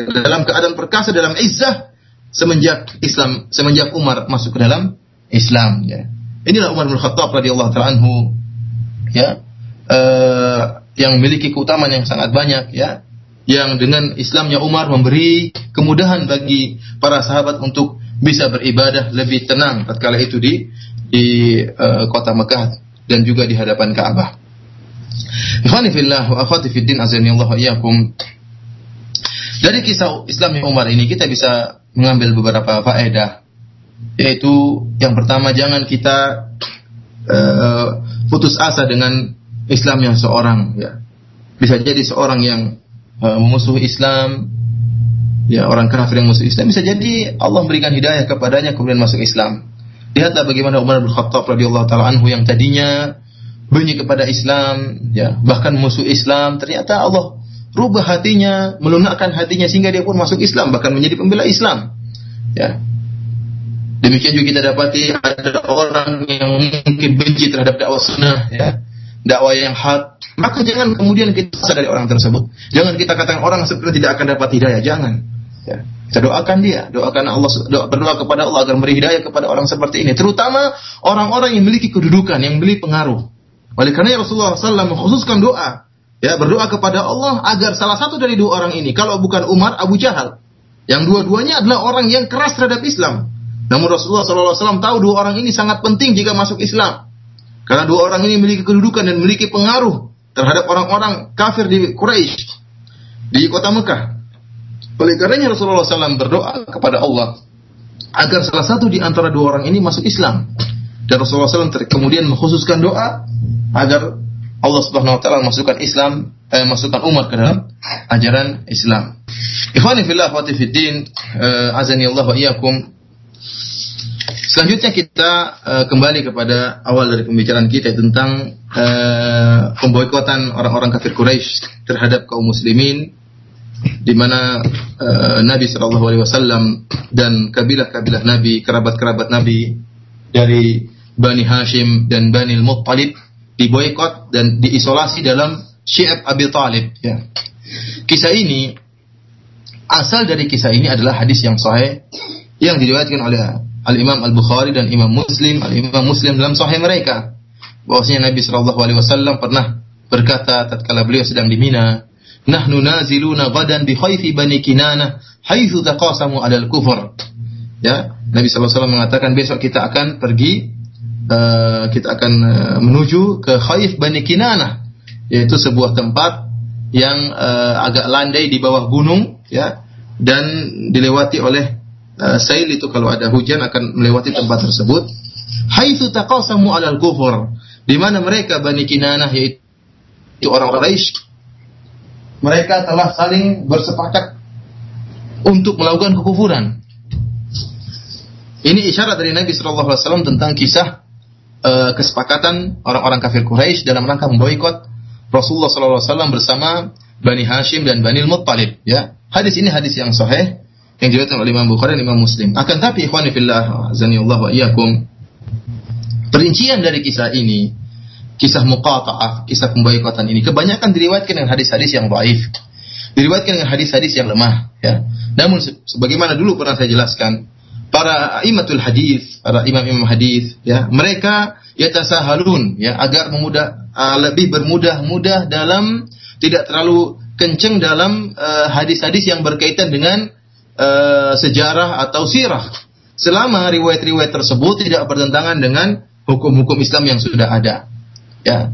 dalam keadaan perkasa dalam izzah semenjak Islam semenjak Umar masuk ke dalam Islam ya. Inilah Umar bin Khattab radhiyallahu taala anhu ya uh, yang memiliki keutamaan yang sangat banyak ya yang dengan Islamnya Umar memberi kemudahan bagi para sahabat untuk bisa beribadah lebih tenang tatkala itu di di uh, kota Mekah dan juga di hadapan Ka'bah. Ikhwani fillah wa akhwati fid din azani Allah iyyakum. Dari kisah Islamnya Umar ini kita bisa mengambil beberapa faedah yaitu yang pertama jangan kita uh, putus asa dengan Islam yang seorang ya. Bisa jadi seorang yang uh, Islam, ya orang kafir yang musuh Islam bisa jadi Allah berikan hidayah kepadanya kemudian masuk Islam. Lihatlah bagaimana Umar bin Khattab radhiyallahu taala anhu yang tadinya benci kepada Islam, ya bahkan musuh Islam, ternyata Allah rubah hatinya, melunakkan hatinya sehingga dia pun masuk Islam bahkan menjadi pembela Islam. Ya. Demikian juga kita dapati ada orang yang mungkin benci terhadap dakwah sunnah, ya dakwah yang hak, maka jangan kemudian kita dari orang tersebut. Jangan kita katakan orang seperti tidak akan dapat hidayah, jangan. Ya. Kita doakan dia, doakan Allah, doa, berdoa kepada Allah agar memberi hidayah kepada orang seperti ini. Terutama orang-orang yang memiliki kedudukan, yang memiliki pengaruh. Oleh karena Rasulullah SAW mengkhususkan doa, ya berdoa kepada Allah agar salah satu dari dua orang ini, kalau bukan Umar, Abu Jahal, yang dua-duanya adalah orang yang keras terhadap Islam. Namun Rasulullah SAW tahu dua orang ini sangat penting jika masuk Islam. Karena dua orang ini memiliki kedudukan dan memiliki pengaruh terhadap orang-orang kafir di Quraisy di kota Mekah. Oleh karenanya Rasulullah SAW berdoa kepada Allah agar salah satu di antara dua orang ini masuk Islam. Dan Rasulullah SAW kemudian mengkhususkan doa agar Allah Subhanahu wa taala masukkan Islam eh, masukkan umat ke dalam ajaran Islam. Ikhwani fillah wa fiddin, eh, azani Allah wa iyyakum. Selanjutnya kita uh, kembali kepada awal dari pembicaraan kita tentang uh, pemboikotan orang-orang kafir Quraisy terhadap kaum muslimin di mana uh, Nabi Shallallahu Alaihi Wasallam dan kabilah-kabilah Nabi, kerabat-kerabat Nabi dari Bani Hashim dan Bani Muttalib diboikot dan diisolasi dalam Syi'ab Abi Talib. Ya. Kisah ini asal dari kisah ini adalah hadis yang sahih yang diriwayatkan oleh Al-Imam Al-Bukhari dan Imam Muslim, Al-Imam Muslim dalam sahih mereka. Bahwasanya Nabi Shallallahu alaihi wasallam pernah berkata tatkala beliau sedang di Mina, "Nahnu naziluna gadan bi khayfi bani Kinana haitsu taqasamu al kufur." Ya, Nabi sallallahu alaihi wasallam mengatakan besok kita akan pergi uh, kita akan uh, menuju ke Khaif Bani Kinana, yaitu sebuah tempat yang uh, agak landai di bawah gunung ya dan dilewati oleh uh, sail itu kalau ada hujan akan melewati tempat tersebut. Haitsu taqasamu 'alal kufur. Di mana mereka Bani Kinanah yaitu orang Quraisy mereka telah saling bersepakat untuk melakukan kekufuran. Ini isyarat dari Nabi Shallallahu Alaihi Wasallam tentang kisah uh, kesepakatan orang-orang kafir Quraisy dalam rangka memboikot Rasulullah Wasallam bersama Bani Hashim dan Bani Muttalib. Ya, hadis ini hadis yang sahih yang diriwayatkan oleh Imam Bukhari dan Imam Muslim. Akan tapi ikhwani fillah Allah wa iyyakum perincian dari kisah ini kisah muqata'ah, kisah pemboikotan ini kebanyakan diriwayatkan dengan hadis-hadis yang dhaif. Diriwayatkan dengan hadis-hadis yang lemah, ya. Namun sebagaimana dulu pernah saya jelaskan, para imatul hadis, para imam-imam hadis, ya, mereka yatasahalun, ya, agar memudah uh, lebih bermudah-mudah dalam tidak terlalu kenceng dalam uh, hadis-hadis uh, yang berkaitan dengan uh, sejarah atau sirah. Selama riwayat-riwayat tersebut tidak bertentangan dengan hukum-hukum Islam yang sudah ada. Ya.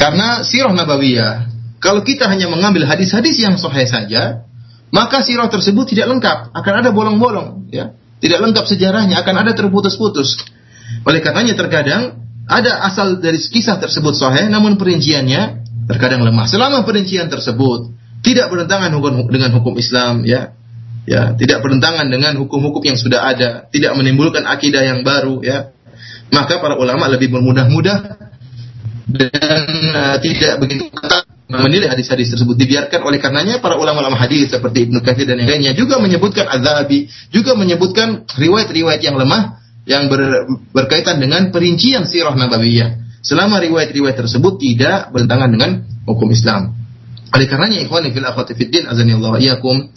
Karena sirah nabawiyah, kalau kita hanya mengambil hadis-hadis yang sahih saja, maka sirah tersebut tidak lengkap, akan ada bolong-bolong, ya. Tidak lengkap sejarahnya, akan ada terputus-putus. Oleh karenanya terkadang ada asal dari kisah tersebut sahih, namun perinciannya terkadang lemah. Selama perincian tersebut tidak bertentangan dengan hukum Islam, ya, ya tidak bertentangan dengan hukum-hukum yang sudah ada, tidak menimbulkan akidah yang baru, ya maka para ulama lebih bermudah-mudah dan uh, tidak begitu ketat menilai hadis-hadis tersebut dibiarkan oleh karenanya para ulama-ulama hadis seperti Ibnu Katsir dan yang lainnya juga menyebutkan azabi juga menyebutkan riwayat-riwayat yang lemah yang ber, berkaitan dengan perincian sirah nabawiyah. Selama riwayat-riwayat tersebut tidak bertentangan dengan hukum Islam. Oleh karenanya ikhwani fil akhwati fid din azani Allah iyakum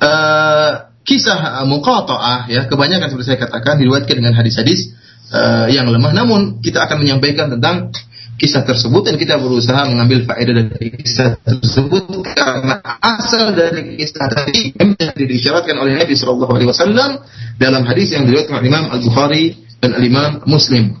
uh, kisah muqata'ah ya kebanyakan seperti saya katakan diriwayatkan dengan hadis-hadis uh, yang lemah. Namun kita akan menyampaikan tentang kisah tersebut dan kita berusaha mengambil faedah dari kisah tersebut karena asal dari kisah tadi yang disyaratkan oleh Nabi Shallallahu Alaihi Wasallam dalam hadis yang diriwayatkan oleh Imam Al Bukhari dan Al Imam Muslim.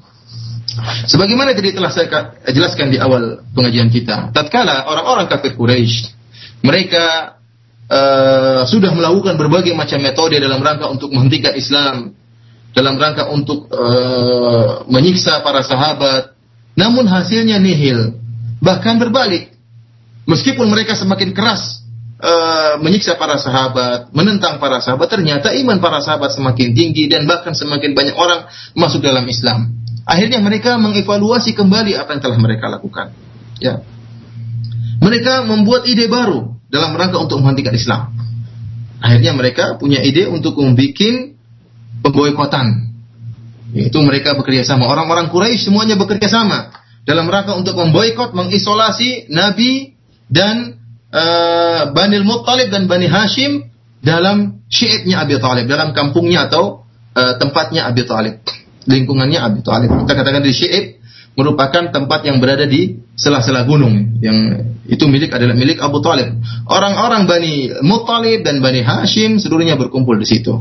Sebagaimana tadi telah saya jelaskan di awal pengajian kita, tatkala orang-orang kafir Quraisy mereka uh, sudah melakukan berbagai macam metode dalam rangka untuk menghentikan Islam, dalam rangka untuk uh, menyiksa para sahabat, namun hasilnya nihil. Bahkan berbalik. Meskipun mereka semakin keras uh, menyiksa para sahabat, menentang para sahabat, ternyata iman para sahabat semakin tinggi dan bahkan semakin banyak orang masuk dalam Islam. Akhirnya mereka mengevaluasi kembali apa yang telah mereka lakukan. Ya. Mereka membuat ide baru dalam rangka untuk menghentikan Islam. Akhirnya mereka punya ide untuk membuat pemboikotan yaitu mereka bekerja sama. Orang-orang Quraisy semuanya bekerja sama dalam rangka untuk memboikot, mengisolasi Nabi dan uh, Bani Muttalib dan Bani Hashim dalam syiitnya Abi Talib, dalam kampungnya atau uh, tempatnya Abi Talib, lingkungannya Abi Talib. Kita katakan di syiit merupakan tempat yang berada di sela-sela gunung yang itu milik adalah milik Abu Talib. Orang-orang Bani Muttalib dan Bani Hashim seluruhnya berkumpul di situ.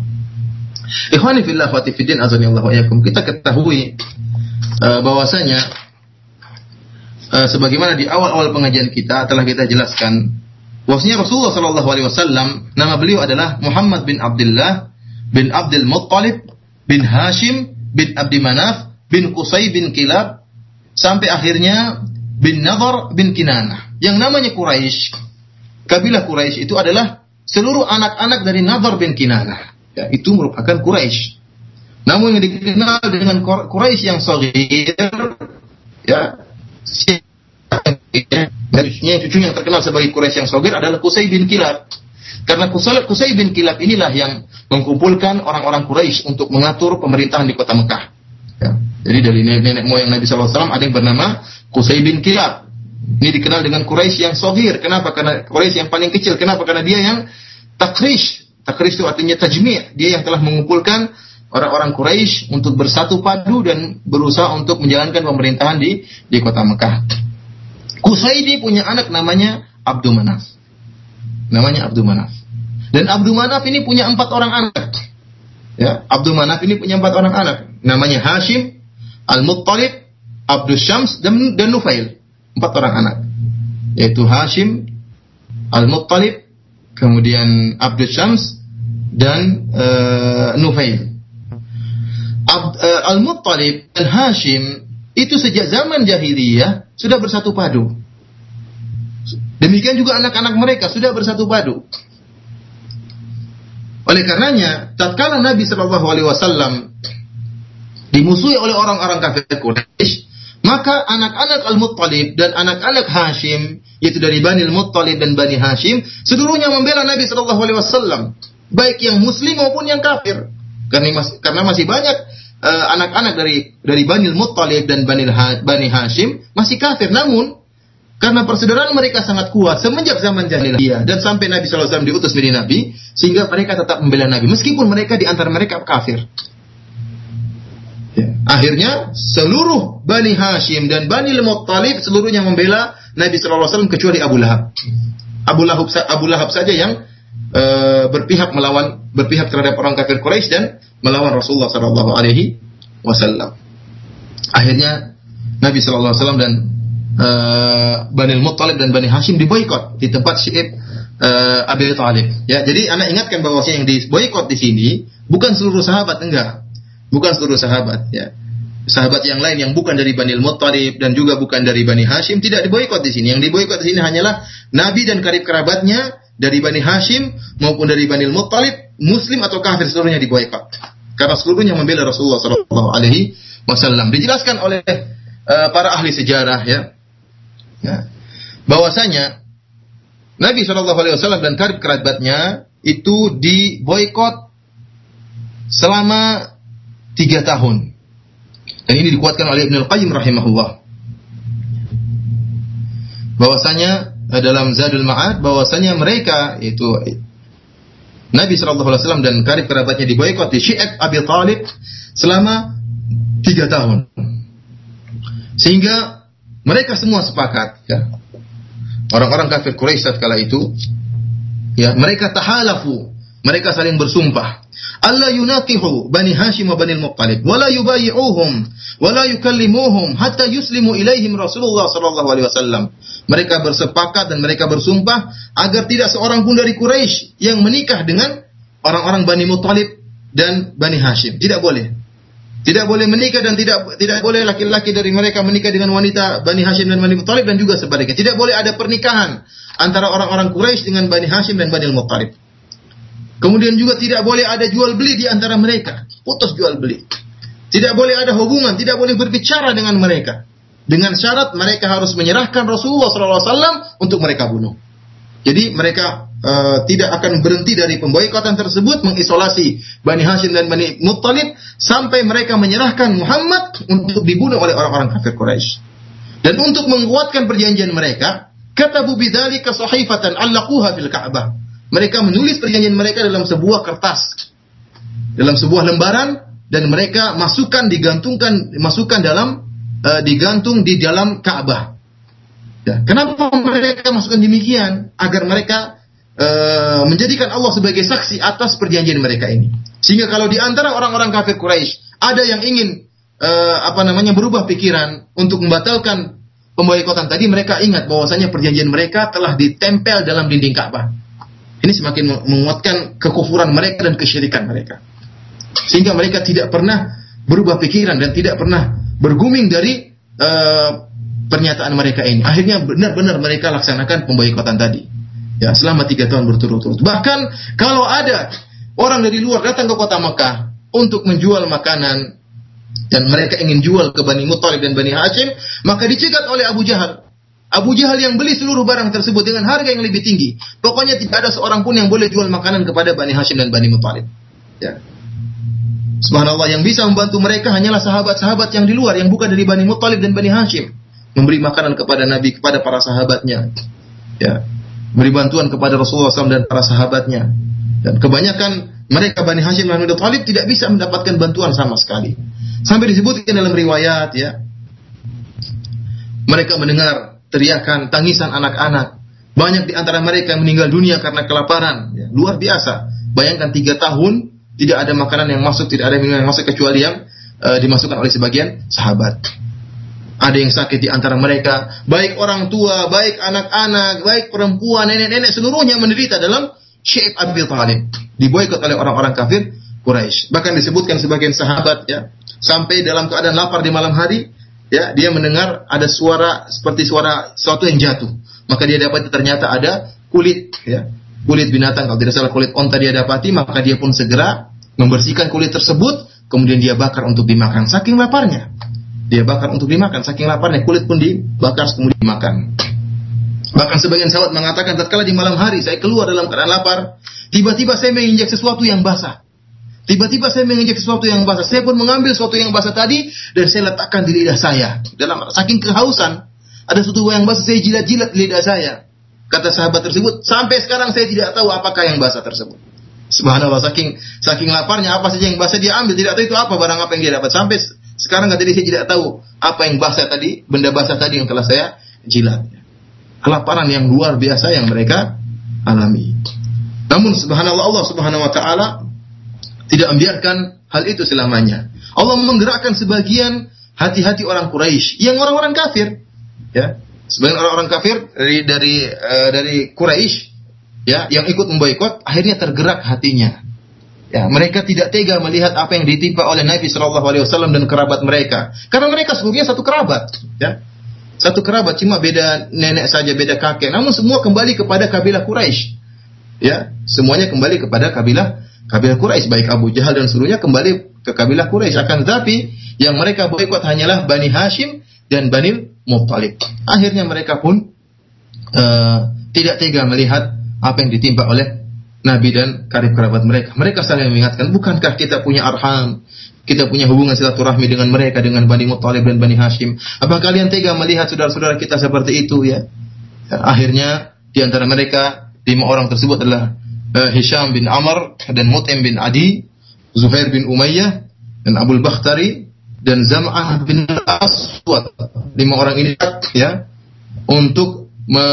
Ikhwani fillah Allah wa yakum. Kita ketahui uh, bahwasanya uh, sebagaimana di awal-awal pengajian kita telah kita jelaskan bahwasanya Rasulullah sallallahu alaihi wasallam nama beliau adalah Muhammad bin Abdullah bin Abdul Muttalib bin Hashim bin Abdi Manaf bin Qusay bin Kilab sampai akhirnya bin Nadar bin Kinanah. Yang namanya Quraisy, kabilah Quraisy itu adalah seluruh anak-anak dari Nadar bin Kinanah ya, itu merupakan Quraisy. Namun yang dikenal dengan Quraisy yang sahir, ya, Harusnya cucu yang terkenal sebagai Quraisy yang sogir adalah Qusay bin Kilab. Karena Qusay bin Kilab inilah yang mengumpulkan orang-orang Quraisy untuk mengatur pemerintahan di kota Mekah. Ya. Jadi dari nenek moyang Nabi SAW ada yang bernama Qusay bin Kilab. Ini dikenal dengan Quraisy yang sogir. Kenapa? Karena Quraisy yang paling kecil. Kenapa? Karena dia yang takrish, Takris itu artinya tajmi', dia yang telah mengumpulkan orang-orang Quraisy untuk bersatu padu dan berusaha untuk menjalankan pemerintahan di di kota Mekah. Kusaidi punya anak namanya Abdul Manaf. Namanya Abdul Manaf. Dan Abdul Manaf ini punya empat orang anak. Ya, Abdul Manaf ini punya empat orang anak. Namanya Hashim, Al-Muttalib, Abdul Syams, dan, dan Nufail. Empat orang anak. Yaitu Hashim, Al-Muttalib, kemudian Abdul Syams, dan uh, Nufail. uh, Al-Muttalib dan Hashim itu sejak zaman jahiliyah sudah bersatu padu. Demikian juga anak-anak mereka sudah bersatu padu. Oleh karenanya, tatkala Nabi Wasallam dimusuhi oleh orang-orang kafir Quraisy, maka anak-anak Al-Muttalib dan anak-anak Hashim, yaitu dari Bani Al-Muttalib dan Bani Hashim, seluruhnya membela Nabi Shallallahu Alaihi Wasallam baik yang muslim maupun yang kafir. Karena masih, karena masih banyak eh, anak-anak uh, dari dari Bani Muttalib dan Bani, Bani Hashim masih kafir. Namun karena persaudaraan mereka sangat kuat semenjak zaman jahiliyah dan sampai Nabi SAW diutus menjadi Nabi, sehingga mereka tetap membela Nabi meskipun mereka di antara mereka kafir. Ya. Akhirnya seluruh Bani Hashim dan Bani Muttalib seluruhnya membela Nabi SAW kecuali Abu Lahab. Abu Lahab, Abu Lahab saja yang e, berpihak melawan berpihak terhadap orang kafir Quraisy dan melawan Rasulullah Shallallahu Alaihi Wasallam. Akhirnya Nabi Shallallahu Alaihi Wasallam dan e, Bani Muttalib dan Bani Hashim diboykot di tempat Syi'ib e, Abi Talib. Ya, jadi anak ingatkan bahwa yang diboykot di sini bukan seluruh sahabat enggak, bukan seluruh sahabat. Ya, sahabat yang lain yang bukan dari Bani Muttalib dan juga bukan dari Bani Hashim tidak diboykot di sini. Yang diboykot di sini hanyalah Nabi dan karib kerabatnya dari Bani Hashim maupun dari Bani Muttalib, Muslim atau kafir seluruhnya diboykot. Karena seluruhnya membela Rasulullah Shallallahu Alaihi Wasallam. Dijelaskan oleh uh, para ahli sejarah ya, ya bahwasanya Nabi Shallallahu Alaihi Wasallam dan karib kerabatnya itu diboykot selama tiga tahun. Dan ini dikuatkan oleh Ibnu Qayyim rahimahullah. Bahwasanya Eh, dalam Zadul Ma'ad bahwasanya mereka itu Nabi Shallallahu Alaihi Wasallam dan karib kerabatnya diboykot di Syi'at Abi Talib selama tiga tahun. Sehingga Mereka semua sepakat ya. Orang-orang kafir Quraisy saat kala itu ya, mereka tahalafu, mereka saling bersumpah. Allah yunakihu Bani Hashim wa Bani Al-Muttalib wa yubayi'uhum yukallimuhum hatta yuslimu ilaihim Rasulullah sallallahu alaihi wasallam. Mereka bersepakat dan mereka bersumpah agar tidak seorang pun dari Quraisy yang menikah dengan orang-orang Bani Muttalib dan Bani Hashim. Tidak boleh. Tidak boleh menikah dan tidak tidak boleh laki-laki dari mereka menikah dengan wanita Bani Hashim dan Bani Muttalib dan juga sebaliknya. Tidak boleh ada pernikahan antara orang-orang Quraisy dengan Bani Hashim dan Bani Muttalib. Kemudian juga tidak boleh ada jual beli di antara mereka. Putus jual beli. Tidak boleh ada hubungan, tidak boleh berbicara dengan mereka. Dengan syarat mereka harus menyerahkan Rasulullah SAW untuk mereka bunuh. Jadi mereka uh, tidak akan berhenti dari pemboikotan tersebut mengisolasi Bani Hashim dan Bani Muttalib sampai mereka menyerahkan Muhammad untuk dibunuh oleh orang-orang kafir Quraisy. Dan untuk menguatkan perjanjian mereka, kata bidzalika sahifatan allaquha fil Ka'bah. Mereka menulis perjanjian mereka dalam sebuah kertas. Dalam sebuah lembaran dan mereka masukkan digantungkan masukkan dalam uh, digantung di dalam Ka'bah. Ya. Kenapa mereka masukkan demikian? Agar mereka uh, menjadikan Allah sebagai saksi atas perjanjian mereka ini. Sehingga kalau di antara orang-orang kafir Quraisy ada yang ingin uh, apa namanya berubah pikiran untuk membatalkan pemboikotan tadi, mereka ingat bahwasanya perjanjian mereka telah ditempel dalam dinding Ka'bah. Ini semakin menguatkan kekufuran mereka dan kesyirikan mereka. Sehingga mereka tidak pernah berubah pikiran dan tidak pernah berguming dari uh, pernyataan mereka ini. Akhirnya benar-benar mereka laksanakan pemboikotan tadi. Ya, selama tiga tahun berturut-turut. Bahkan kalau ada orang dari luar datang ke kota Mekah untuk menjual makanan dan mereka ingin jual ke Bani Muttalib dan Bani Hashim, maka dicegat oleh Abu Jahal. Abu Jahal yang beli seluruh barang tersebut dengan harga yang lebih tinggi. Pokoknya tidak ada seorang pun yang boleh jual makanan kepada Bani Hashim dan Bani Muttalib. Ya. Subhanallah yang bisa membantu mereka hanyalah sahabat-sahabat yang di luar yang bukan dari Bani Muttalib dan Bani Hashim memberi makanan kepada Nabi kepada para sahabatnya. Ya, memberi bantuan kepada Rasulullah SAW dan para sahabatnya. Dan kebanyakan mereka Bani Hashim dan Abi Thalib tidak bisa mendapatkan bantuan sama sekali. Sampai disebutkan dalam riwayat ya. Mereka mendengar teriakan tangisan anak-anak. Banyak di antara mereka yang meninggal dunia karena kelaparan. Ya, luar biasa. Bayangkan tiga tahun tidak ada makanan yang masuk, tidak ada minuman yang masuk kecuali yang uh, dimasukkan oleh sebagian sahabat. Ada yang sakit di antara mereka, baik orang tua, baik anak-anak, baik perempuan, nenek-nenek, seluruhnya menderita dalam Syekh Abi Talib. Diboikot oleh orang-orang kafir Quraisy. Bahkan disebutkan sebagian sahabat ya, sampai dalam keadaan lapar di malam hari, ya, dia mendengar ada suara seperti suara sesuatu yang jatuh. Maka dia dapati ternyata ada kulit ya, kulit binatang kalau tidak salah kulit onta dia dapati, maka dia pun segera membersihkan kulit tersebut, kemudian dia bakar untuk dimakan saking laparnya. Dia bakar untuk dimakan. Saking laparnya kulit pun dibakar kemudian dimakan. Bahkan sebagian sahabat mengatakan tatkala di malam hari saya keluar dalam keadaan lapar, tiba-tiba saya menginjak sesuatu yang basah. Tiba-tiba saya menginjak sesuatu yang basah. Saya pun mengambil sesuatu yang basah tadi dan saya letakkan di lidah saya. Dalam saking kehausan, ada sesuatu yang basah saya jilat-jilat di lidah saya. Kata sahabat tersebut, sampai sekarang saya tidak tahu apakah yang basah tersebut. Subhanallah, saking saking laparnya apa saja yang basah dia ambil, tidak tahu itu apa barang apa yang dia dapat. Sampai sekarang tadi saya tidak tahu apa yang basah tadi, benda basah tadi yang telah saya jilat. Kelaparan yang luar biasa yang mereka alami. Namun subhanallah Allah subhanahu wa ta'ala tidak membiarkan hal itu selamanya. Allah menggerakkan sebagian hati-hati orang Quraisy yang orang-orang kafir, ya. Sebagian orang-orang kafir dari dari uh, dari Quraisy ya yang ikut memboikot akhirnya tergerak hatinya Ya, mereka tidak tega melihat apa yang ditimpa oleh Nabi Shallallahu Alaihi Wasallam dan kerabat mereka, karena mereka sebetulnya satu kerabat, ya, satu kerabat cuma beda nenek saja, beda kakek. Namun semua kembali kepada kabilah Quraisy, ya, semuanya kembali kepada kabilah kabilah Quraisy, baik Abu Jahal dan seluruhnya kembali ke kabilah Quraisy. Akan tetapi yang mereka boikot hanyalah Bani Hashim dan Bani Muttalib. Akhirnya mereka pun uh, tidak tega melihat apa yang ditimpa oleh Nabi dan karib kerabat mereka. Mereka saling mengingatkan, bukankah kita punya arham, kita punya hubungan silaturahmi dengan mereka, dengan Bani Muttalib dan Bani Hashim. Apa kalian tega melihat saudara-saudara kita seperti itu ya? ya akhirnya di antara mereka lima orang tersebut adalah uh, Hisham bin Amr dan Mut'im bin Adi, Zuhair bin Umayyah dan Abdul Bakhtari dan Zam'ah bin Aswad. Lima orang ini ya untuk me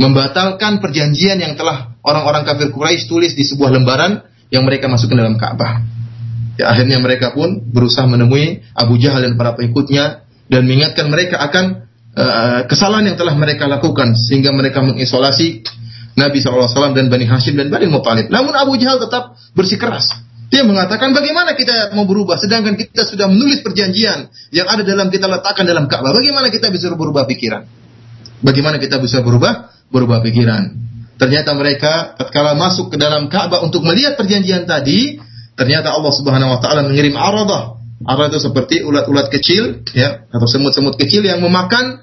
membatalkan perjanjian yang telah orang-orang kafir Quraisy tulis di sebuah lembaran yang mereka masukkan dalam Ka'bah. Ya, akhirnya mereka pun berusaha menemui Abu Jahal dan para pengikutnya dan mengingatkan mereka akan uh, kesalahan yang telah mereka lakukan sehingga mereka mengisolasi Nabi SAW dan Bani Hashim dan Bani Muttalib. Namun Abu Jahal tetap bersikeras. Dia mengatakan bagaimana kita mau berubah sedangkan kita sudah menulis perjanjian yang ada dalam kita letakkan dalam Ka'bah. Bagaimana kita bisa berubah pikiran? Bagaimana kita bisa berubah berubah pikiran? Ternyata mereka tatkala masuk ke dalam Ka'bah untuk melihat perjanjian tadi, ternyata Allah Subhanahu wa taala mengirim aradah. Aradah itu seperti ulat-ulat kecil ya atau semut-semut kecil yang memakan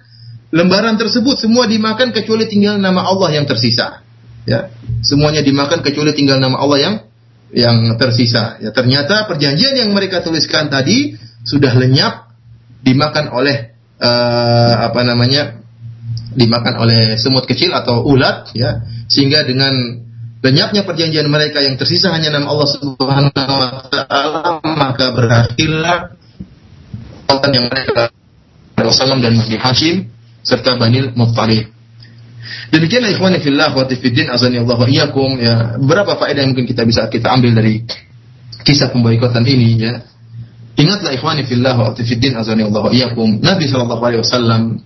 lembaran tersebut semua dimakan kecuali tinggal nama Allah yang tersisa. Ya, semuanya dimakan kecuali tinggal nama Allah yang yang tersisa. Ya, ternyata perjanjian yang mereka tuliskan tadi sudah lenyap dimakan oleh uh, apa namanya? dimakan oleh semut kecil atau ulat ya sehingga dengan lenyapnya perjanjian mereka yang tersisa hanya nama Allah Subhanahu wa taala maka berakhirlah yang mereka Rasulullah dan Nabi Hashim serta Bani Muttalib. Demikianlah ikhwani fillah wa tifiddin azani Allah wa iyyakum ya. Berapa faedah yang mungkin kita bisa kita ambil dari kisah pemboikotan ini ya. Ingatlah ikhwani fillah wa tifiddin azani Allah wa iyyakum. Nabi sallallahu alaihi wasallam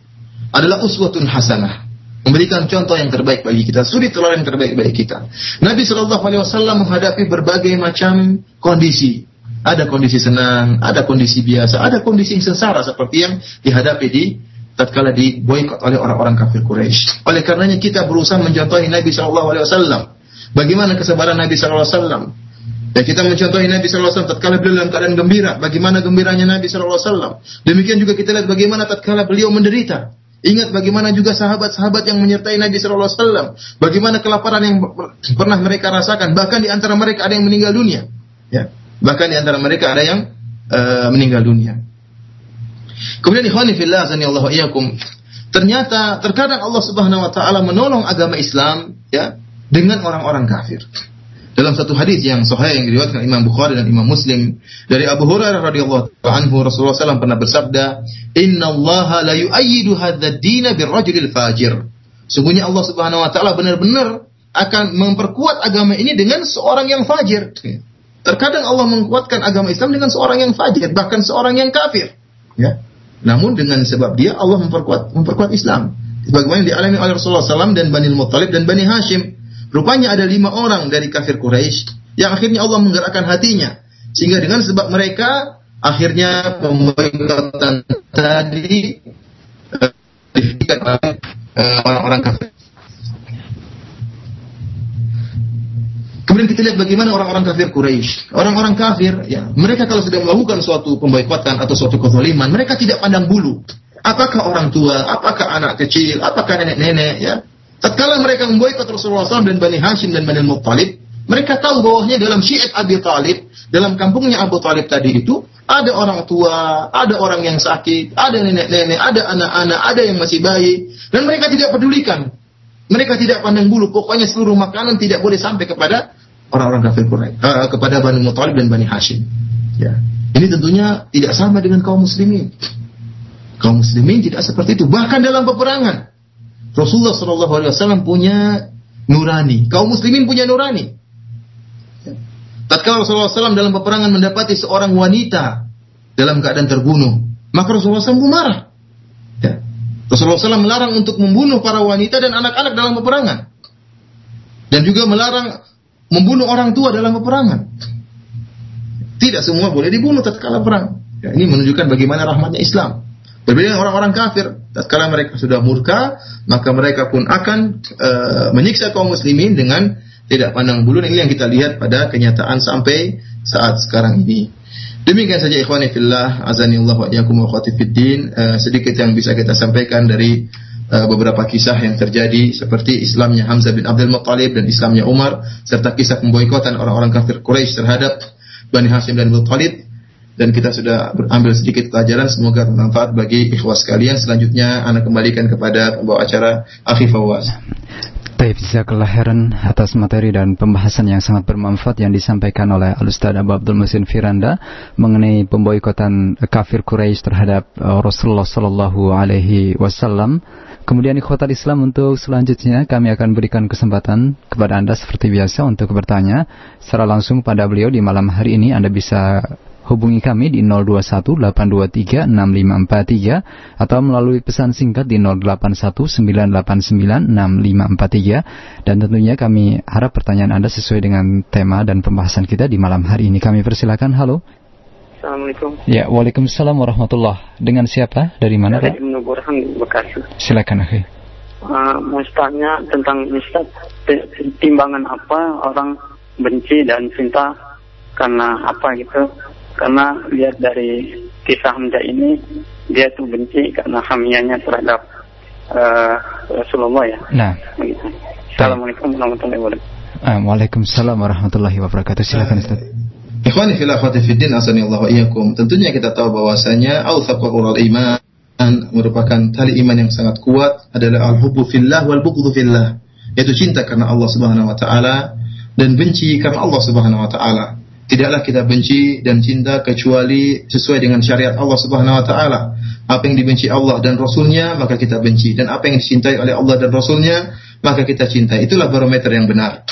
adalah uswatun hasanah. Memberikan contoh yang terbaik bagi kita, suri teladan yang terbaik bagi kita. Nabi Shallallahu Alaihi Wasallam menghadapi berbagai macam kondisi, ada kondisi senang, ada kondisi biasa, ada kondisi sengsara seperti yang dihadapi di tatkala diboikot oleh orang-orang kafir Quraisy. Oleh karenanya kita berusaha mencontohi Nabi Shallallahu Alaihi Wasallam. Bagaimana kesabaran Nabi Shallallahu Alaihi Wasallam? Ya kita mencontohi Nabi Wasallam tatkala beliau dalam keadaan gembira. Bagaimana gembiranya Nabi Wasallam? Demikian juga kita lihat bagaimana tatkala beliau menderita. Ingat bagaimana juga sahabat-sahabat yang menyertai Nabi Wasallam. Bagaimana kelaparan yang pernah mereka rasakan. Bahkan di antara mereka ada yang meninggal dunia. Ya. Bahkan di antara mereka ada yang uh, meninggal dunia. Kemudian ikhwani fillah Allah iyyakum. Ternyata terkadang Allah Subhanahu wa taala menolong agama Islam ya dengan orang-orang kafir. Dalam satu hadis yang sahih yang diriwayatkan Imam Bukhari dan Imam Muslim dari Abu Hurairah radhiyallahu anhu Rasulullah SAW pernah bersabda, "Inna Allah la yu'ayyidu hadzal din birrajulil fajir." Sungguhnya Allah Subhanahu wa taala benar-benar akan memperkuat agama ini dengan seorang yang fajir. Terkadang Allah menguatkan agama Islam dengan seorang yang fajir, bahkan seorang yang kafir. Ya. Namun dengan sebab dia Allah memperkuat memperkuat Islam. Sebagaimana dialami oleh Rasulullah SAW dan Bani Muttalib dan Bani Hashim. Rupanya ada lima orang dari kafir Quraisy yang akhirnya Allah menggerakkan hatinya. Sehingga dengan sebab mereka akhirnya pemboikotan tadi uh, oleh uh, orang-orang kafir. Kemudian kita lihat bagaimana orang-orang kafir Quraisy. Orang-orang kafir, ya, mereka kalau sudah melakukan suatu pemboikotan atau suatu kezaliman, mereka tidak pandang bulu. Apakah orang tua, apakah anak kecil, apakah nenek-nenek, ya. Tatkala mereka memboikot Rasulullah SAW dan Bani Hashim dan Bani Muttalib, mereka tahu bahwasanya dalam syiat Abi Talib, dalam kampungnya Abu Talib tadi itu, ada orang tua, ada orang yang sakit, ada nenek-nenek, ada anak-anak, ada yang masih bayi, dan mereka tidak pedulikan. Mereka tidak pandang bulu, pokoknya seluruh makanan tidak boleh sampai kepada orang-orang kafir Quraisy uh, kepada Bani Muthalib dan Bani Hashim. Ya. Ini tentunya tidak sama dengan kaum muslimin. Kaum muslimin tidak seperti itu. Bahkan dalam peperangan, Rasulullah Shallallahu Alaihi Wasallam punya nurani. Kaum muslimin punya nurani. Tatkala Rasulullah SAW dalam peperangan mendapati seorang wanita dalam keadaan terbunuh, maka Rasulullah SAW marah. Rasulullah SAW melarang untuk membunuh para wanita dan anak-anak dalam peperangan. Dan juga melarang membunuh orang tua dalam peperangan. Tidak semua boleh dibunuh tatkala perang. Ya, ini menunjukkan bagaimana rahmatnya Islam. Berbeda dengan orang-orang kafir, tatkala mereka sudah murka, maka mereka pun akan uh, menyiksa kaum muslimin dengan tidak pandang bulu. Ini yang kita lihat pada kenyataan sampai saat sekarang ini. Demikian saja ikhwani fillah, azani Allah wa iyyakum wa uh, sedikit yang bisa kita sampaikan dari Eh, beberapa kisah yang terjadi seperti Islamnya Hamzah bin Abdul Muttalib dan Islamnya Umar serta kisah pemboikotan orang-orang kafir Quraisy terhadap Bani Hashim dan Muttalib. Dan kita sudah berambil sedikit pelajaran semoga bermanfaat bagi ikhwas sekalian selanjutnya anak kembalikan kepada pembawa acara Akhi Fawaz Taib Jazakallah Heran atas materi dan pembahasan yang sangat bermanfaat yang disampaikan oleh Al-Ustaz Abu Abdul Musin Firanda mengenai pemboikotan kafir Quraisy terhadap uh, Rasulullah Sallallahu Alaihi Wasallam. Kemudian ikhwatal Islam untuk selanjutnya kami akan berikan kesempatan kepada Anda seperti biasa untuk bertanya secara langsung pada beliau di malam hari ini Anda bisa hubungi kami di 0218236543 atau melalui pesan singkat di 0819896543 dan tentunya kami harap pertanyaan Anda sesuai dengan tema dan pembahasan kita di malam hari ini. Kami persilakan. Halo. Assalamualaikum. Ya, Waalaikumsalam warahmatullah. Dengan siapa? Dari mana, Pak? Ibnu Burhan Bekasi. Silakan, Akhi. Uh, mau tanya tentang Ustaz, timbangan apa orang benci dan cinta karena apa gitu? Karena lihat dari kisah Hamzah ini dia tuh benci karena hamianya terhadap uh, Rasulullah ya. Nah. Begitu. Assalamualaikum warahmatullahi wabarakatuh. Ah, Waalaikumsalam warahmatullahi wabarakatuh. Silakan Ustaz. Ikhwani fil akhwati fid din asani Allah wa iyyakum. Tentunya kita tahu bahwasanya al iman merupakan tali iman yang sangat kuat adalah al-hubbu fillah wal bughdhu fillah. Yaitu cinta karena Allah Subhanahu wa taala dan benci karena Allah Subhanahu wa taala. Tidaklah kita benci dan cinta kecuali sesuai dengan syariat Allah Subhanahu wa taala. Apa yang dibenci Allah dan Rasulnya maka kita benci dan apa yang dicintai oleh Allah dan Rasulnya maka kita cintai. Itulah barometer yang benar.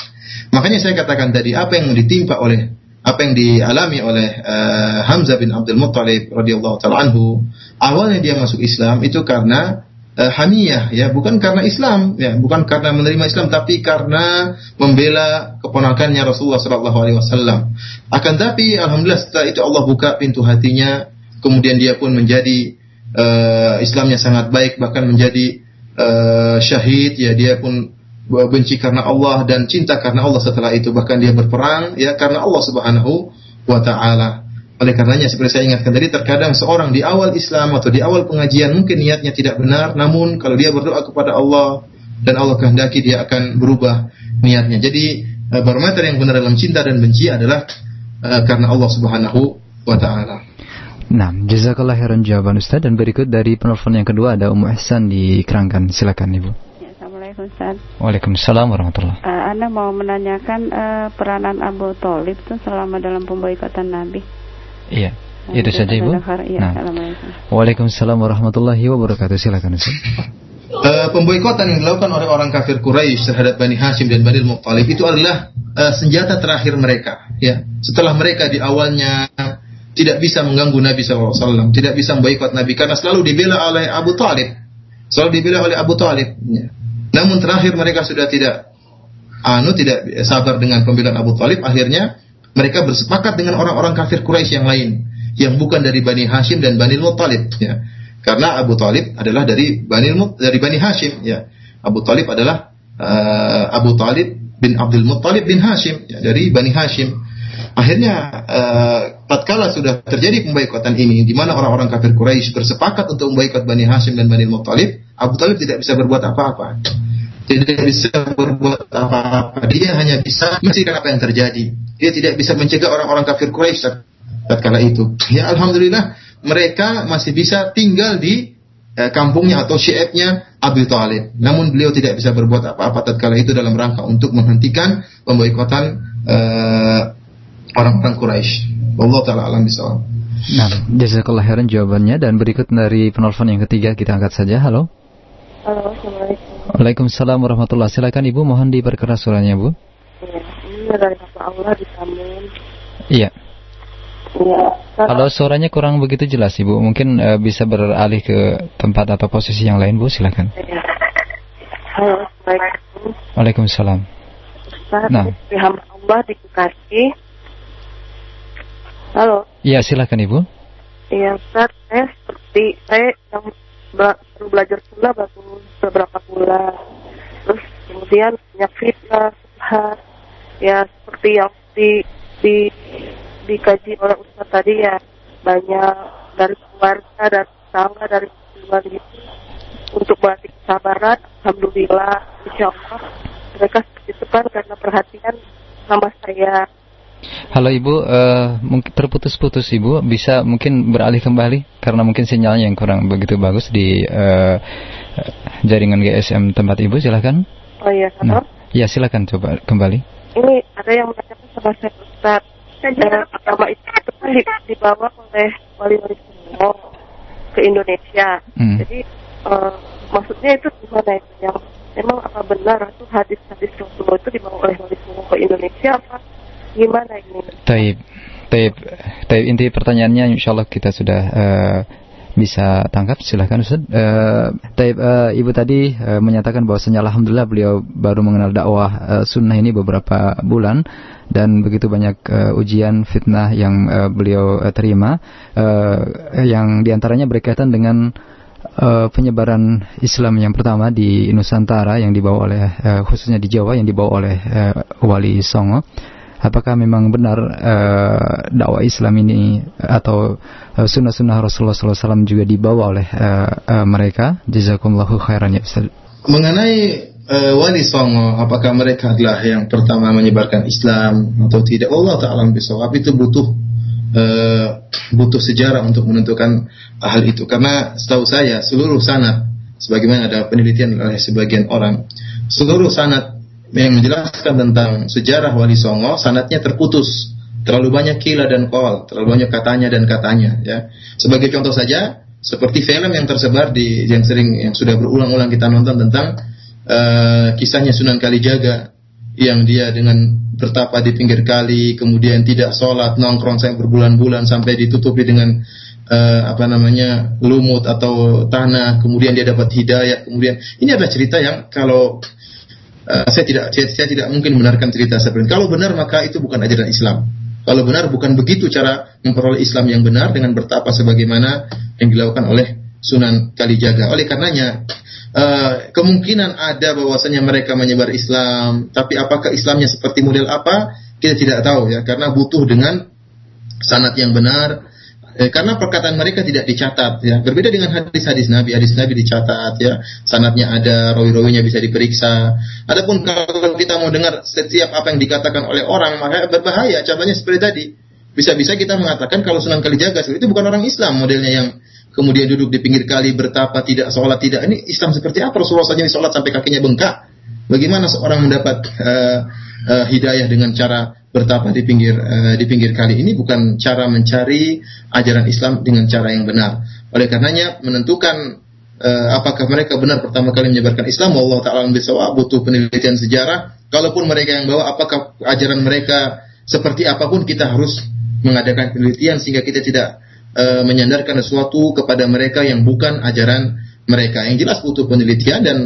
Makanya saya katakan tadi apa yang ditimpa oleh apa yang dialami oleh uh, Hamzah bin Abdul Muttalib radhiyallahu taala anhu awalnya dia masuk Islam itu karena uh, hamiyah ya. Bukan karena Islam ya. Bukan karena menerima Islam tapi karena membela keponakannya Rasulullah sallallahu alaihi wasallam. Akan tapi alhamdulillah setelah itu Allah buka pintu hatinya. Kemudian dia pun menjadi uh, Islamnya sangat baik bahkan menjadi uh, syahid ya. Dia pun benci karena Allah dan cinta karena Allah setelah itu. Bahkan dia berperang ya karena Allah Subhanahu wa taala oleh karenanya seperti saya ingatkan tadi terkadang seorang di awal Islam atau di awal pengajian mungkin niatnya tidak benar namun kalau dia berdoa kepada Allah dan Allah kehendaki dia akan berubah niatnya. Jadi uh, barometer yang benar dalam cinta dan benci adalah uh, karena Allah Subhanahu wa taala. Nah, jazakallah khairan jawaban Ustaz dan berikut dari penelpon yang kedua ada Ummu Ihsan di Kerangkan. Silakan Ibu. Ya, Assalamualaikum Ustaz. Waalaikumsalam warahmatullahi uh, Anda mau menanyakan uh, peranan Abu Talib itu selama dalam pemboikotan Nabi. Iya. Nah, itu saja Ibu. Ya, nah. Waalaikumsalam warahmatullahi wabarakatuh. Silakan Ustaz. Uh, pemboikotan yang dilakukan oleh orang kafir Quraisy terhadap Bani Hashim dan Bani Muttalib itu adalah uh, senjata terakhir mereka. Ya, setelah mereka di awalnya tidak bisa mengganggu Nabi SAW, tidak bisa memboikot Nabi karena selalu dibela oleh Abu Talib, selalu dibela oleh Abu Talib. Ya. Namun terakhir mereka sudah tidak anu tidak sabar dengan pembelaan Abu Talib, akhirnya mereka bersepakat dengan orang-orang kafir Quraisy yang lain yang bukan dari Bani Hashim dan Bani Muttalib ya. Karena Abu Talib adalah dari Bani dari Bani Hashim ya. Abu Talib adalah uh, Abu Talib bin Abdul Muttalib bin Hashim ya, dari Bani Hashim. Akhirnya uh, tatkala sudah terjadi pemboikotan ini di mana orang-orang kafir Quraisy bersepakat untuk memboikot Bani Hashim dan Bani Muttalib, Abu Talib tidak bisa berbuat apa-apa tidak bisa berbuat apa-apa. Dia hanya bisa menyaksikan apa yang terjadi. Dia tidak bisa mencegah orang-orang kafir Quraisy tatkala itu. Ya alhamdulillah mereka masih bisa tinggal di eh, kampungnya atau syiatnya Abu Talib. Namun beliau tidak bisa berbuat apa-apa tatkala itu dalam rangka untuk menghentikan pemboikotan eh, orang-orang Quraisy. Allah taala alam bisawab. Nah, jazakallah khairan jawabannya dan berikut dari penelpon yang ketiga kita angkat saja. Halo. Halo, Assalamualaikum. Waalaikumsalam warahmatullahi Silakan Ibu, mohon diperkeras suaranya Bu. Iya, ini dari Bapak Allah di. Iya. Iya. Kalau suaranya kurang begitu jelas Ibu, mungkin uh, bisa beralih ke tempat atau posisi yang lain Bu, silakan. Iya. Halo, Assalamualaikum. Waalaikumsalam. Ustaz, nah. hamba Allah di Bekasi. Halo. Iya, silakan Ibu. Iya, Ustaz, saya seperti saya yang baru belajar pula baru beberapa bulan. Terus kemudian banyak fitnah subhat ya seperti yang di, di dikaji oleh Ustaz tadi ya banyak dari keluarga dan tetangga dari keluarga gitu untuk melatih kesabaran Alhamdulillah Insya Allah. Mereka itu kan karena perhatian sama saya Halo Ibu, uh, mungkin terputus-putus Ibu, bisa mungkin beralih kembali karena mungkin sinyalnya yang kurang begitu bagus di uh, jaringan GSM tempat Ibu, silahkan. Oh iya, Nah, ya silakan coba kembali. Ini ada yang menanyakan sama saya Ustaz. Agama Islam itu kan di- dibawa oleh wali-wali Songo ke Indonesia. Hmm. Jadi eh, maksudnya itu gimana itu yang emang apa benar itu hadis-hadis Rasulullah itu dibawa oleh wali Songo ke Indonesia apa gimana ini? Taib, taib, taib. Inti pertanyaannya, insya Allah kita sudah eh, bisa tangkap. Silahkan Ustaz. Eh, taib, eh, Ibu tadi eh, menyatakan bahwasanya Alhamdulillah beliau baru mengenal dakwah eh, sunnah ini beberapa bulan dan begitu banyak eh, ujian fitnah yang eh, beliau eh, terima, eh, yang di antaranya berkaitan dengan eh, penyebaran Islam yang pertama di Nusantara yang dibawa oleh eh, khususnya di Jawa yang dibawa oleh eh, Wali Songo. Apakah memang benar eh, dakwah Islam ini atau eh, sunnah-sunnah Rasulullah SAW juga dibawa oleh eh, eh, mereka? Jazakumullahu khairan ya Ustaz. Mengenai eh, wali songo, apakah mereka adalah yang pertama menyebarkan Islam atau tidak? Allah Taala bisawab itu butuh eh, butuh sejarah untuk menentukan hal itu. Karena setahu saya seluruh sanad, sebagaimana ada penelitian oleh sebagian orang, seluruh sanad yang menjelaskan tentang sejarah wali songo, sanadnya terputus. Terlalu banyak kila dan kol, terlalu banyak katanya dan katanya. Ya, sebagai contoh saja, seperti film yang tersebar di yang sering yang sudah berulang-ulang kita nonton tentang eh, kisahnya Sunan Kalijaga yang dia dengan bertapa di pinggir kali kemudian tidak sholat nongkrong sampai berbulan-bulan sampai ditutupi dengan eh, apa namanya lumut atau tanah kemudian dia dapat hidayah kemudian ini adalah cerita yang kalau eh, saya tidak saya, saya tidak mungkin benarkan cerita seperti ini kalau benar maka itu bukan ajaran Islam kalau benar bukan begitu cara memperoleh Islam yang benar dengan bertapa sebagaimana yang dilakukan oleh Sunan Kalijaga. Oleh karenanya eh, kemungkinan ada bahwasanya mereka menyebar Islam, tapi apakah Islamnya seperti model apa? Kita tidak tahu ya, karena butuh dengan sanad yang benar. Eh, karena perkataan mereka tidak dicatat ya. Berbeda dengan hadis-hadis Nabi, hadis Nabi dicatat ya. Sanadnya ada, rawi-rawinya bisa diperiksa. Adapun kalau kita mau dengar setiap apa yang dikatakan oleh orang, maka berbahaya. Contohnya seperti tadi. Bisa-bisa kita mengatakan kalau Sunan Kalijaga itu bukan orang Islam modelnya yang kemudian duduk di pinggir kali bertapa tidak sholat tidak ini Islam seperti apa Rasulullah saja sholat sampai kakinya bengkak bagaimana seorang mendapat uh, uh, hidayah dengan cara bertapa di pinggir uh, di pinggir kali ini bukan cara mencari ajaran Islam dengan cara yang benar oleh karenanya menentukan uh, apakah mereka benar pertama kali menyebarkan Islam Allah taala bisawab butuh penelitian sejarah kalaupun mereka yang bawa apakah ajaran mereka seperti apa pun kita harus mengadakan penelitian sehingga kita tidak e, menyandarkan sesuatu kepada mereka yang bukan ajaran mereka. Yang jelas butuh penelitian dan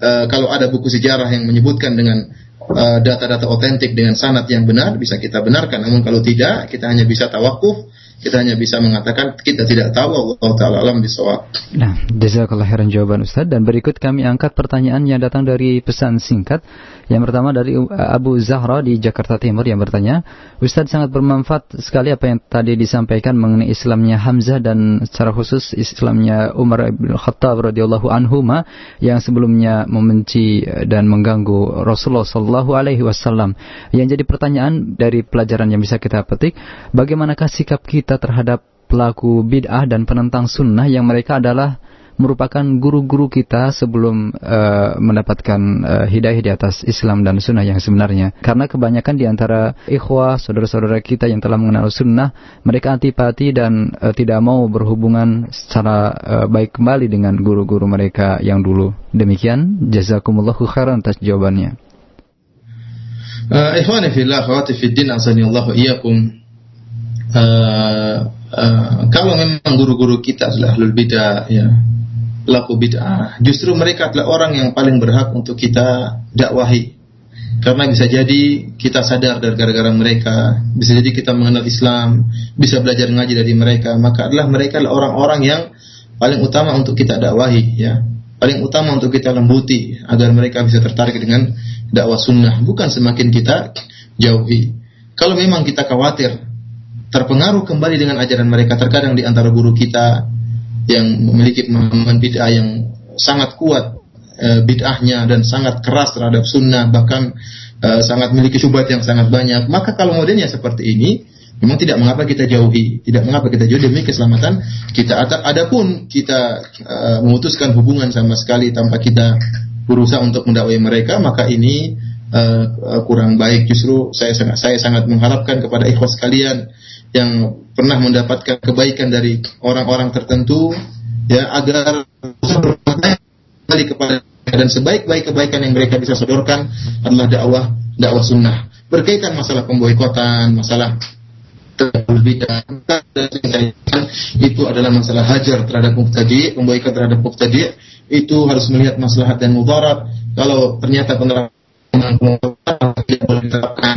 e, kalau ada buku sejarah yang menyebutkan dengan e, data-data otentik dengan sanad yang benar bisa kita benarkan. Namun kalau tidak, kita hanya bisa tawakuf, kita hanya bisa mengatakan kita tidak tahu Allah taala alam bisawab. Nah, jazakallah khairan jawaban Ustaz dan berikut kami angkat pertanyaan yang datang dari pesan singkat. Yang pertama dari Abu Zahra di Jakarta Timur yang bertanya, Ustaz sangat bermanfaat sekali apa yang tadi disampaikan mengenai Islamnya Hamzah dan secara khusus Islamnya Umar bin Khattab radhiyallahu anhu yang sebelumnya membenci dan mengganggu Rasulullah sallallahu alaihi wasallam. Yang jadi pertanyaan dari pelajaran yang bisa kita petik, bagaimanakah sikap kita terhadap pelaku bid'ah dan penentang sunnah yang mereka adalah merupakan guru-guru kita sebelum uh, mendapatkan uh, hidayah di atas Islam dan sunnah yang sebenarnya. Karena kebanyakan di antara ikhwah, saudara-saudara kita yang telah mengenal sunnah, mereka antipati dan uh, tidak mau berhubungan secara uh, baik kembali dengan guru-guru mereka yang dulu. Demikian, jazakumullahu khairan atas jawabannya. Uh, ikhwani fillah, akhwati fid. Uh, kalau memang guru-guru kita adalah ahlul bidah ya pelaku bid'ah justru mereka adalah orang yang paling berhak untuk kita dakwahi. Karena bisa jadi kita sadar dari gara-gara mereka bisa jadi kita mengenal Islam bisa belajar ngaji dari mereka maka adalah mereka adalah orang-orang yang paling utama untuk kita dakwahi ya. Paling utama untuk kita lembuti agar mereka bisa tertarik dengan dakwah sunnah bukan semakin kita jauhi. Kalau memang kita khawatir terpengaruh kembali dengan ajaran mereka terkadang di antara guru kita yang memiliki pemahaman bid'ah yang sangat kuat e, bid'ahnya dan sangat keras terhadap sunnah bahkan e, sangat memiliki syubhat yang sangat banyak maka kalau modelnya seperti ini memang tidak mengapa kita jauhi tidak mengapa kita jauhi demi keselamatan kita adapun kita e, memutuskan hubungan sama sekali tanpa kita berusaha untuk mendakwai mereka, maka ini uh, kurang baik. Justru saya sangat saya sangat mengharapkan kepada ikhwas kalian yang pernah mendapatkan kebaikan dari orang-orang tertentu ya agar kembali kepada dan sebaik-baik kebaikan yang mereka bisa sodorkan adalah dakwah dakwah sunnah berkaitan masalah pemboikotan masalah itu adalah masalah hajar terhadap mubtadi, pemboikot terhadap mubtadi itu harus melihat maslahat dan mudarat. Kalau ternyata penerapan tidak boleh diterapkan.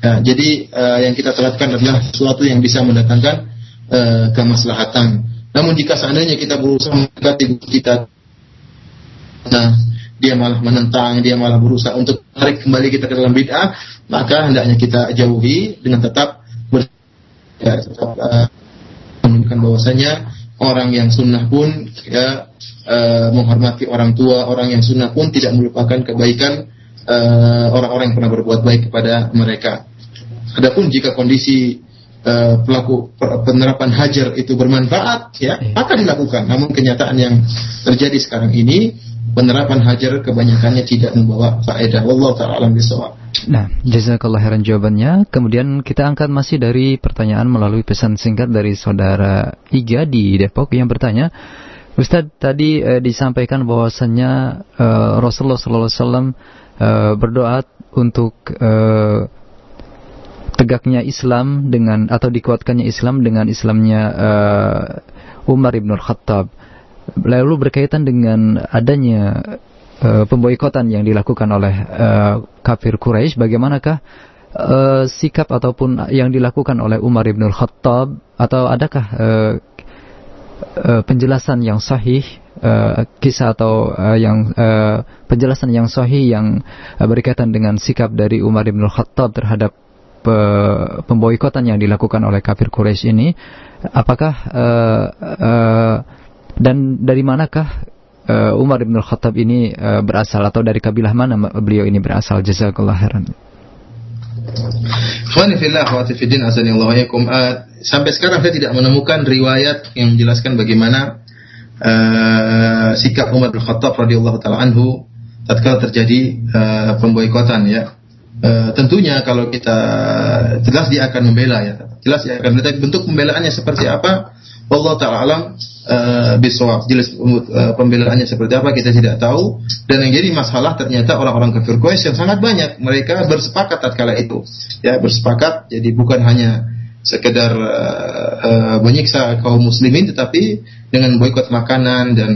Ya, jadi uh, yang kita terapkan adalah sesuatu yang bisa mendatangkan uh, kemaslahatan. Namun jika seandainya kita berusaha mendekati kita, nah dia malah menentang, dia malah berusaha untuk tarik kembali kita ke dalam bid'ah, maka hendaknya kita jauhi dengan tetap ya, uh, menunjukkan bahwasanya orang yang sunnah pun ya uh, menghormati orang tua, orang yang sunnah pun tidak melupakan kebaikan orang-orang uh, yang pernah berbuat baik kepada mereka. Adapun jika kondisi uh, pelaku penerapan hajar itu bermanfaat, ya maka dilakukan. Namun kenyataan yang terjadi sekarang ini penerapan hajar kebanyakannya tidak membawa faedah. Allah taala bisawab. Nah, jazakallah khairan jawabannya. Kemudian kita angkat masih dari pertanyaan melalui pesan singkat dari saudara Iga di Depok yang bertanya, Ustadz tadi eh, disampaikan bahwasannya eh, Rasulullah SAW eh, berdoa untuk eh, tegaknya Islam dengan atau dikuatkannya Islam dengan Islamnya eh, Umar ibn Khattab. Lalu berkaitan dengan adanya uh, pemboikotan yang dilakukan oleh uh, kafir Quraisy, bagaimanakah uh, sikap ataupun yang dilakukan oleh Umar bin Khattab atau adakah uh, uh, penjelasan yang sahih uh, kisah atau uh, yang uh, penjelasan yang sahih yang uh, berkaitan dengan sikap dari Umar bin Khattab terhadap pemboikotan yang dilakukan oleh kafir Quraisy ini apakah uh, uh, dan dari manakah uh, Umar bin Khattab ini uh, berasal atau dari kabilah mana beliau ini berasal? Jazakallah khairan. Sampai sekarang saya tidak menemukan riwayat yang menjelaskan bagaimana uh, sikap Umar bin Khattab radhiyallahu taala anhu tatkala terjadi uh, pemboikotan ya. Uh, tentunya kalau kita jelas dia akan membela ya. Jelas dia akan membela bentuk pembelaannya seperti apa? Allah taala alam uh. Jelas uh, pembelaannya seperti apa kita tidak tahu dan yang jadi masalah ternyata orang-orang kafir Quraisy yang sangat banyak mereka bersepakat tatkala itu. Ya, bersepakat jadi bukan hanya sekedar uh, uh, menyiksa kaum muslimin tetapi dengan boikot makanan dan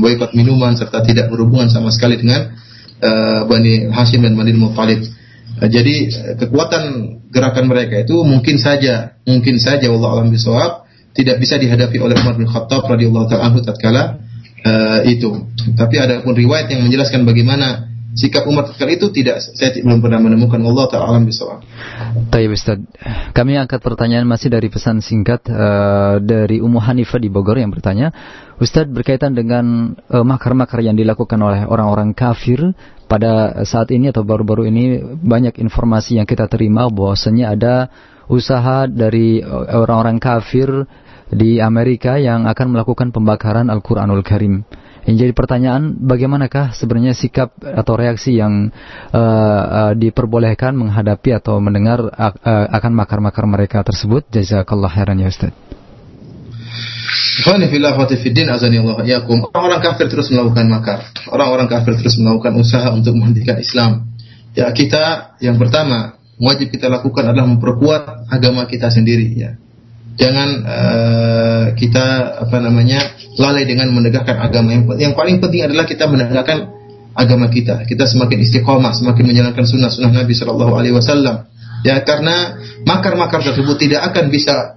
boikot minuman serta tidak berhubungan sama sekali dengan uh, Bani Hashim dan Bani Muttalib. Uh, jadi kekuatan gerakan mereka itu mungkin saja mungkin saja Allah alam bisawab tidak bisa dihadapi oleh Umar bin Khattab radhiyallahu taala anhu tatkala uh, itu. Tapi ada pun riwayat yang menjelaskan bagaimana sikap Umar tatkala itu tidak saya belum pernah menemukan Allah taala alam bisawab. Tayyib Ustaz. Kami angkat pertanyaan masih dari pesan singkat uh, dari Ummu Hanifah di Bogor yang bertanya, Ustaz berkaitan dengan makar eh, makar-makar yang dilakukan oleh orang-orang kafir pada saat ini atau baru-baru ini banyak informasi yang kita terima bahwasanya ada usaha dari orang-orang kafir di Amerika yang akan melakukan pembakaran Al-Quranul Karim. Yang jadi pertanyaan, bagaimanakah sebenarnya sikap atau reaksi yang uh, uh, diperbolehkan menghadapi atau mendengar uh, uh, akan makar-makar mereka tersebut? Jazakallah khairan ya Ustaz. Orang-orang kafir terus melakukan makar. Orang-orang kafir terus melakukan usaha untuk menghentikan Islam. Ya kita yang pertama wajib kita lakukan adalah memperkuat agama kita sendiri ya. Jangan uh, kita apa namanya lalai dengan menegakkan agama. Yang, yang paling penting adalah kita menegakkan agama kita. Kita semakin istiqomah semakin menjalankan sunnah sunnah Nabi Shallallahu Alaihi Wasallam. Ya karena makar-makar tersebut tidak akan bisa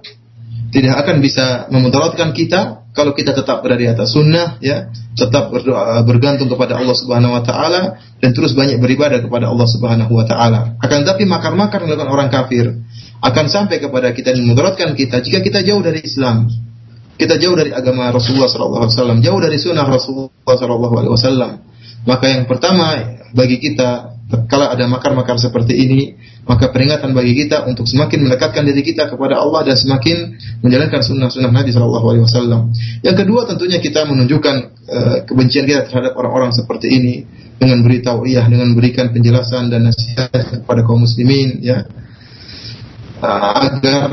tidak akan bisa memudaratkan kita kalau kita tetap berada di atas sunnah ya tetap berdoa bergantung kepada Allah Subhanahu wa taala dan terus banyak beribadah kepada Allah Subhanahu wa taala akan tetapi makar-makar dilakukan orang kafir akan sampai kepada kita dan memudaratkan kita jika kita jauh dari Islam. Kita jauh dari agama Rasulullah SAW, jauh dari sunnah Rasulullah SAW. Maka yang pertama bagi kita kalau ada makar-makar seperti ini, maka peringatan bagi kita untuk semakin mendekatkan diri kita kepada Allah dan semakin menjalankan sunnah-sunnah Nabi Shallallahu Alaihi Wasallam. Yang kedua tentunya kita menunjukkan uh, kebencian kita terhadap orang-orang seperti ini dengan beritahu iya, dengan berikan penjelasan dan nasihat kepada kaum muslimin, ya uh, agar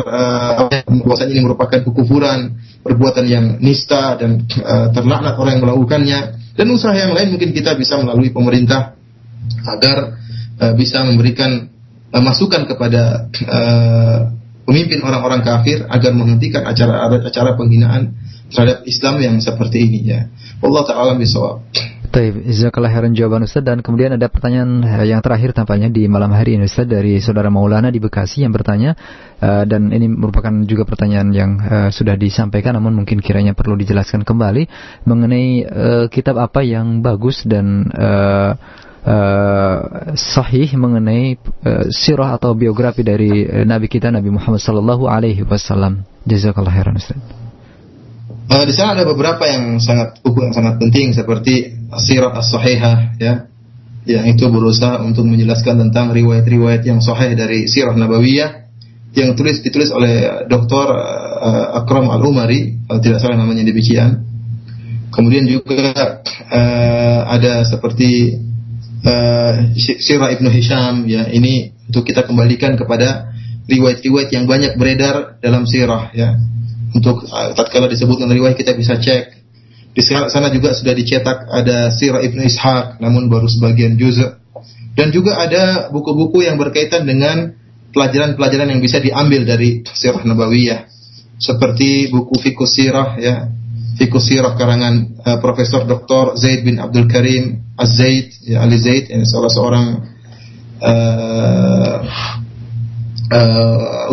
uh, ini merupakan kekufuran, perbuatan yang nista dan uh, terlaknat orang yang melakukannya dan usaha yang lain mungkin kita bisa melalui pemerintah agar uh, bisa memberikan uh, masukan kepada uh, pemimpin orang-orang kafir agar menghentikan acara-acara penghinaan terhadap Islam yang seperti ini ya. Allah taala bisawab. Taib, jazakallah khairan jawaban Ustaz dan kemudian ada pertanyaan yang terakhir tampaknya di malam hari ini Ustaz dari saudara Maulana di Bekasi yang bertanya uh, dan ini merupakan juga pertanyaan yang uh, sudah disampaikan namun mungkin kiranya perlu dijelaskan kembali mengenai uh, kitab apa yang bagus dan uh, uh, sahih mengenai uh, sirah atau biografi dari uh, Nabi kita Nabi Muhammad sallallahu alaihi wasallam. Jazakallah khairan. Uh, di sana ada beberapa yang sangat buku yang sangat penting seperti Sirah As-Sahihah ya yang itu berusaha untuk menjelaskan tentang riwayat-riwayat yang sahih dari Sirah Nabawiyah yang tulis ditulis oleh Dr. Uh, Akram Al-Umari kalau tidak salah namanya demikian. Kemudian juga uh, ada seperti uh, Sirah Ibnu Hisham ya ini untuk kita kembalikan kepada riwayat-riwayat yang banyak beredar dalam sirah ya untuk uh, tatkala disebutkan riwayat kita bisa cek. Di sana juga sudah dicetak ada Sirah Ibnu Ishaq namun baru sebagian juz. Dan juga ada buku-buku yang berkaitan dengan pelajaran-pelajaran yang bisa diambil dari Sirah Nabawiyah. Seperti buku Fikus Sirah ya. Fikus Sirah karangan uh, Profesor Dr. Zaid bin Abdul Karim Az-Zaid ya Ali Zaid yang salah seorang uh,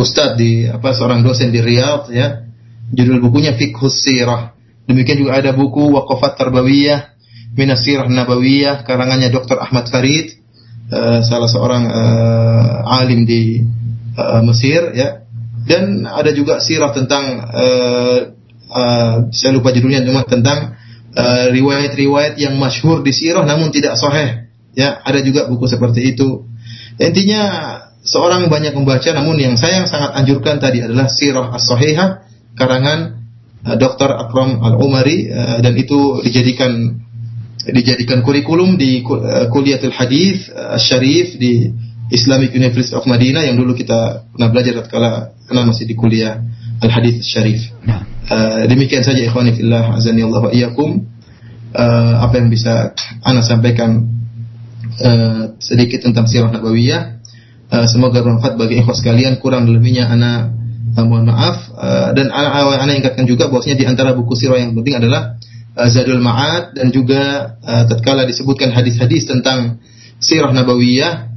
uh, di apa seorang dosen di Riyadh ya Judul bukunya Fiqhus Sirah. Demikian juga ada buku Waqafat Tarbawiyah Minasirah Nabawiyah karangannya Dr. Ahmad Farid uh, salah seorang uh, alim di uh, Mesir ya. Dan ada juga sirah tentang uh, uh, saya lupa judulnya cuma tentang riwayat-riwayat uh, yang masyhur di sirah namun tidak sahih. Ya, ada juga buku seperti itu. Intinya seorang banyak membaca namun yang saya sangat anjurkan tadi adalah sirah as-sahihah karangan uh, Dr. Akram Al-Umari uh, dan itu dijadikan dijadikan kurikulum di uh, Kuliatul Hadis Syarif di Islamic University of Madinah yang dulu kita pernah belajar tatkala kena masih di kuliah Al Hadis Syarif. Uh, demikian saja ikhwani fillah azani Allah wa iyyakum. Uh, apa yang bisa ana sampaikan uh, sedikit tentang sirah nabawiyah. Uh, semoga bermanfaat bagi ikhwas sekalian. Kurang lebihnya ana uh, mohon maaf uh, dan anak ingatkan juga bahwasanya di antara buku sirah yang penting adalah uh, Zadul Ma'ad dan juga uh, tatkala disebutkan hadis-hadis tentang sirah nabawiyah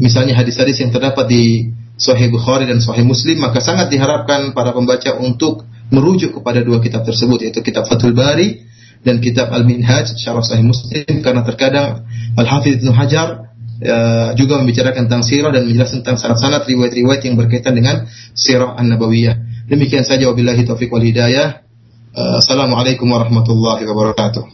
misalnya hadis-hadis yang terdapat di Sahih Bukhari dan Sahih Muslim maka sangat diharapkan para pembaca untuk merujuk kepada dua kitab tersebut yaitu kitab Fathul Bari dan kitab Al-Minhaj Syarah Sahih Muslim karena terkadang Al-Hafidz Ibnu Hajar uh, juga membicarakan tentang sirah dan menjelaskan tentang sanad-sanad riwayat-riwayat yang berkaitan dengan sirah an-nabawiyah. Demikian saja wabillahi taufik wal hidayah. Assalamualaikum warahmatullahi wabarakatuh.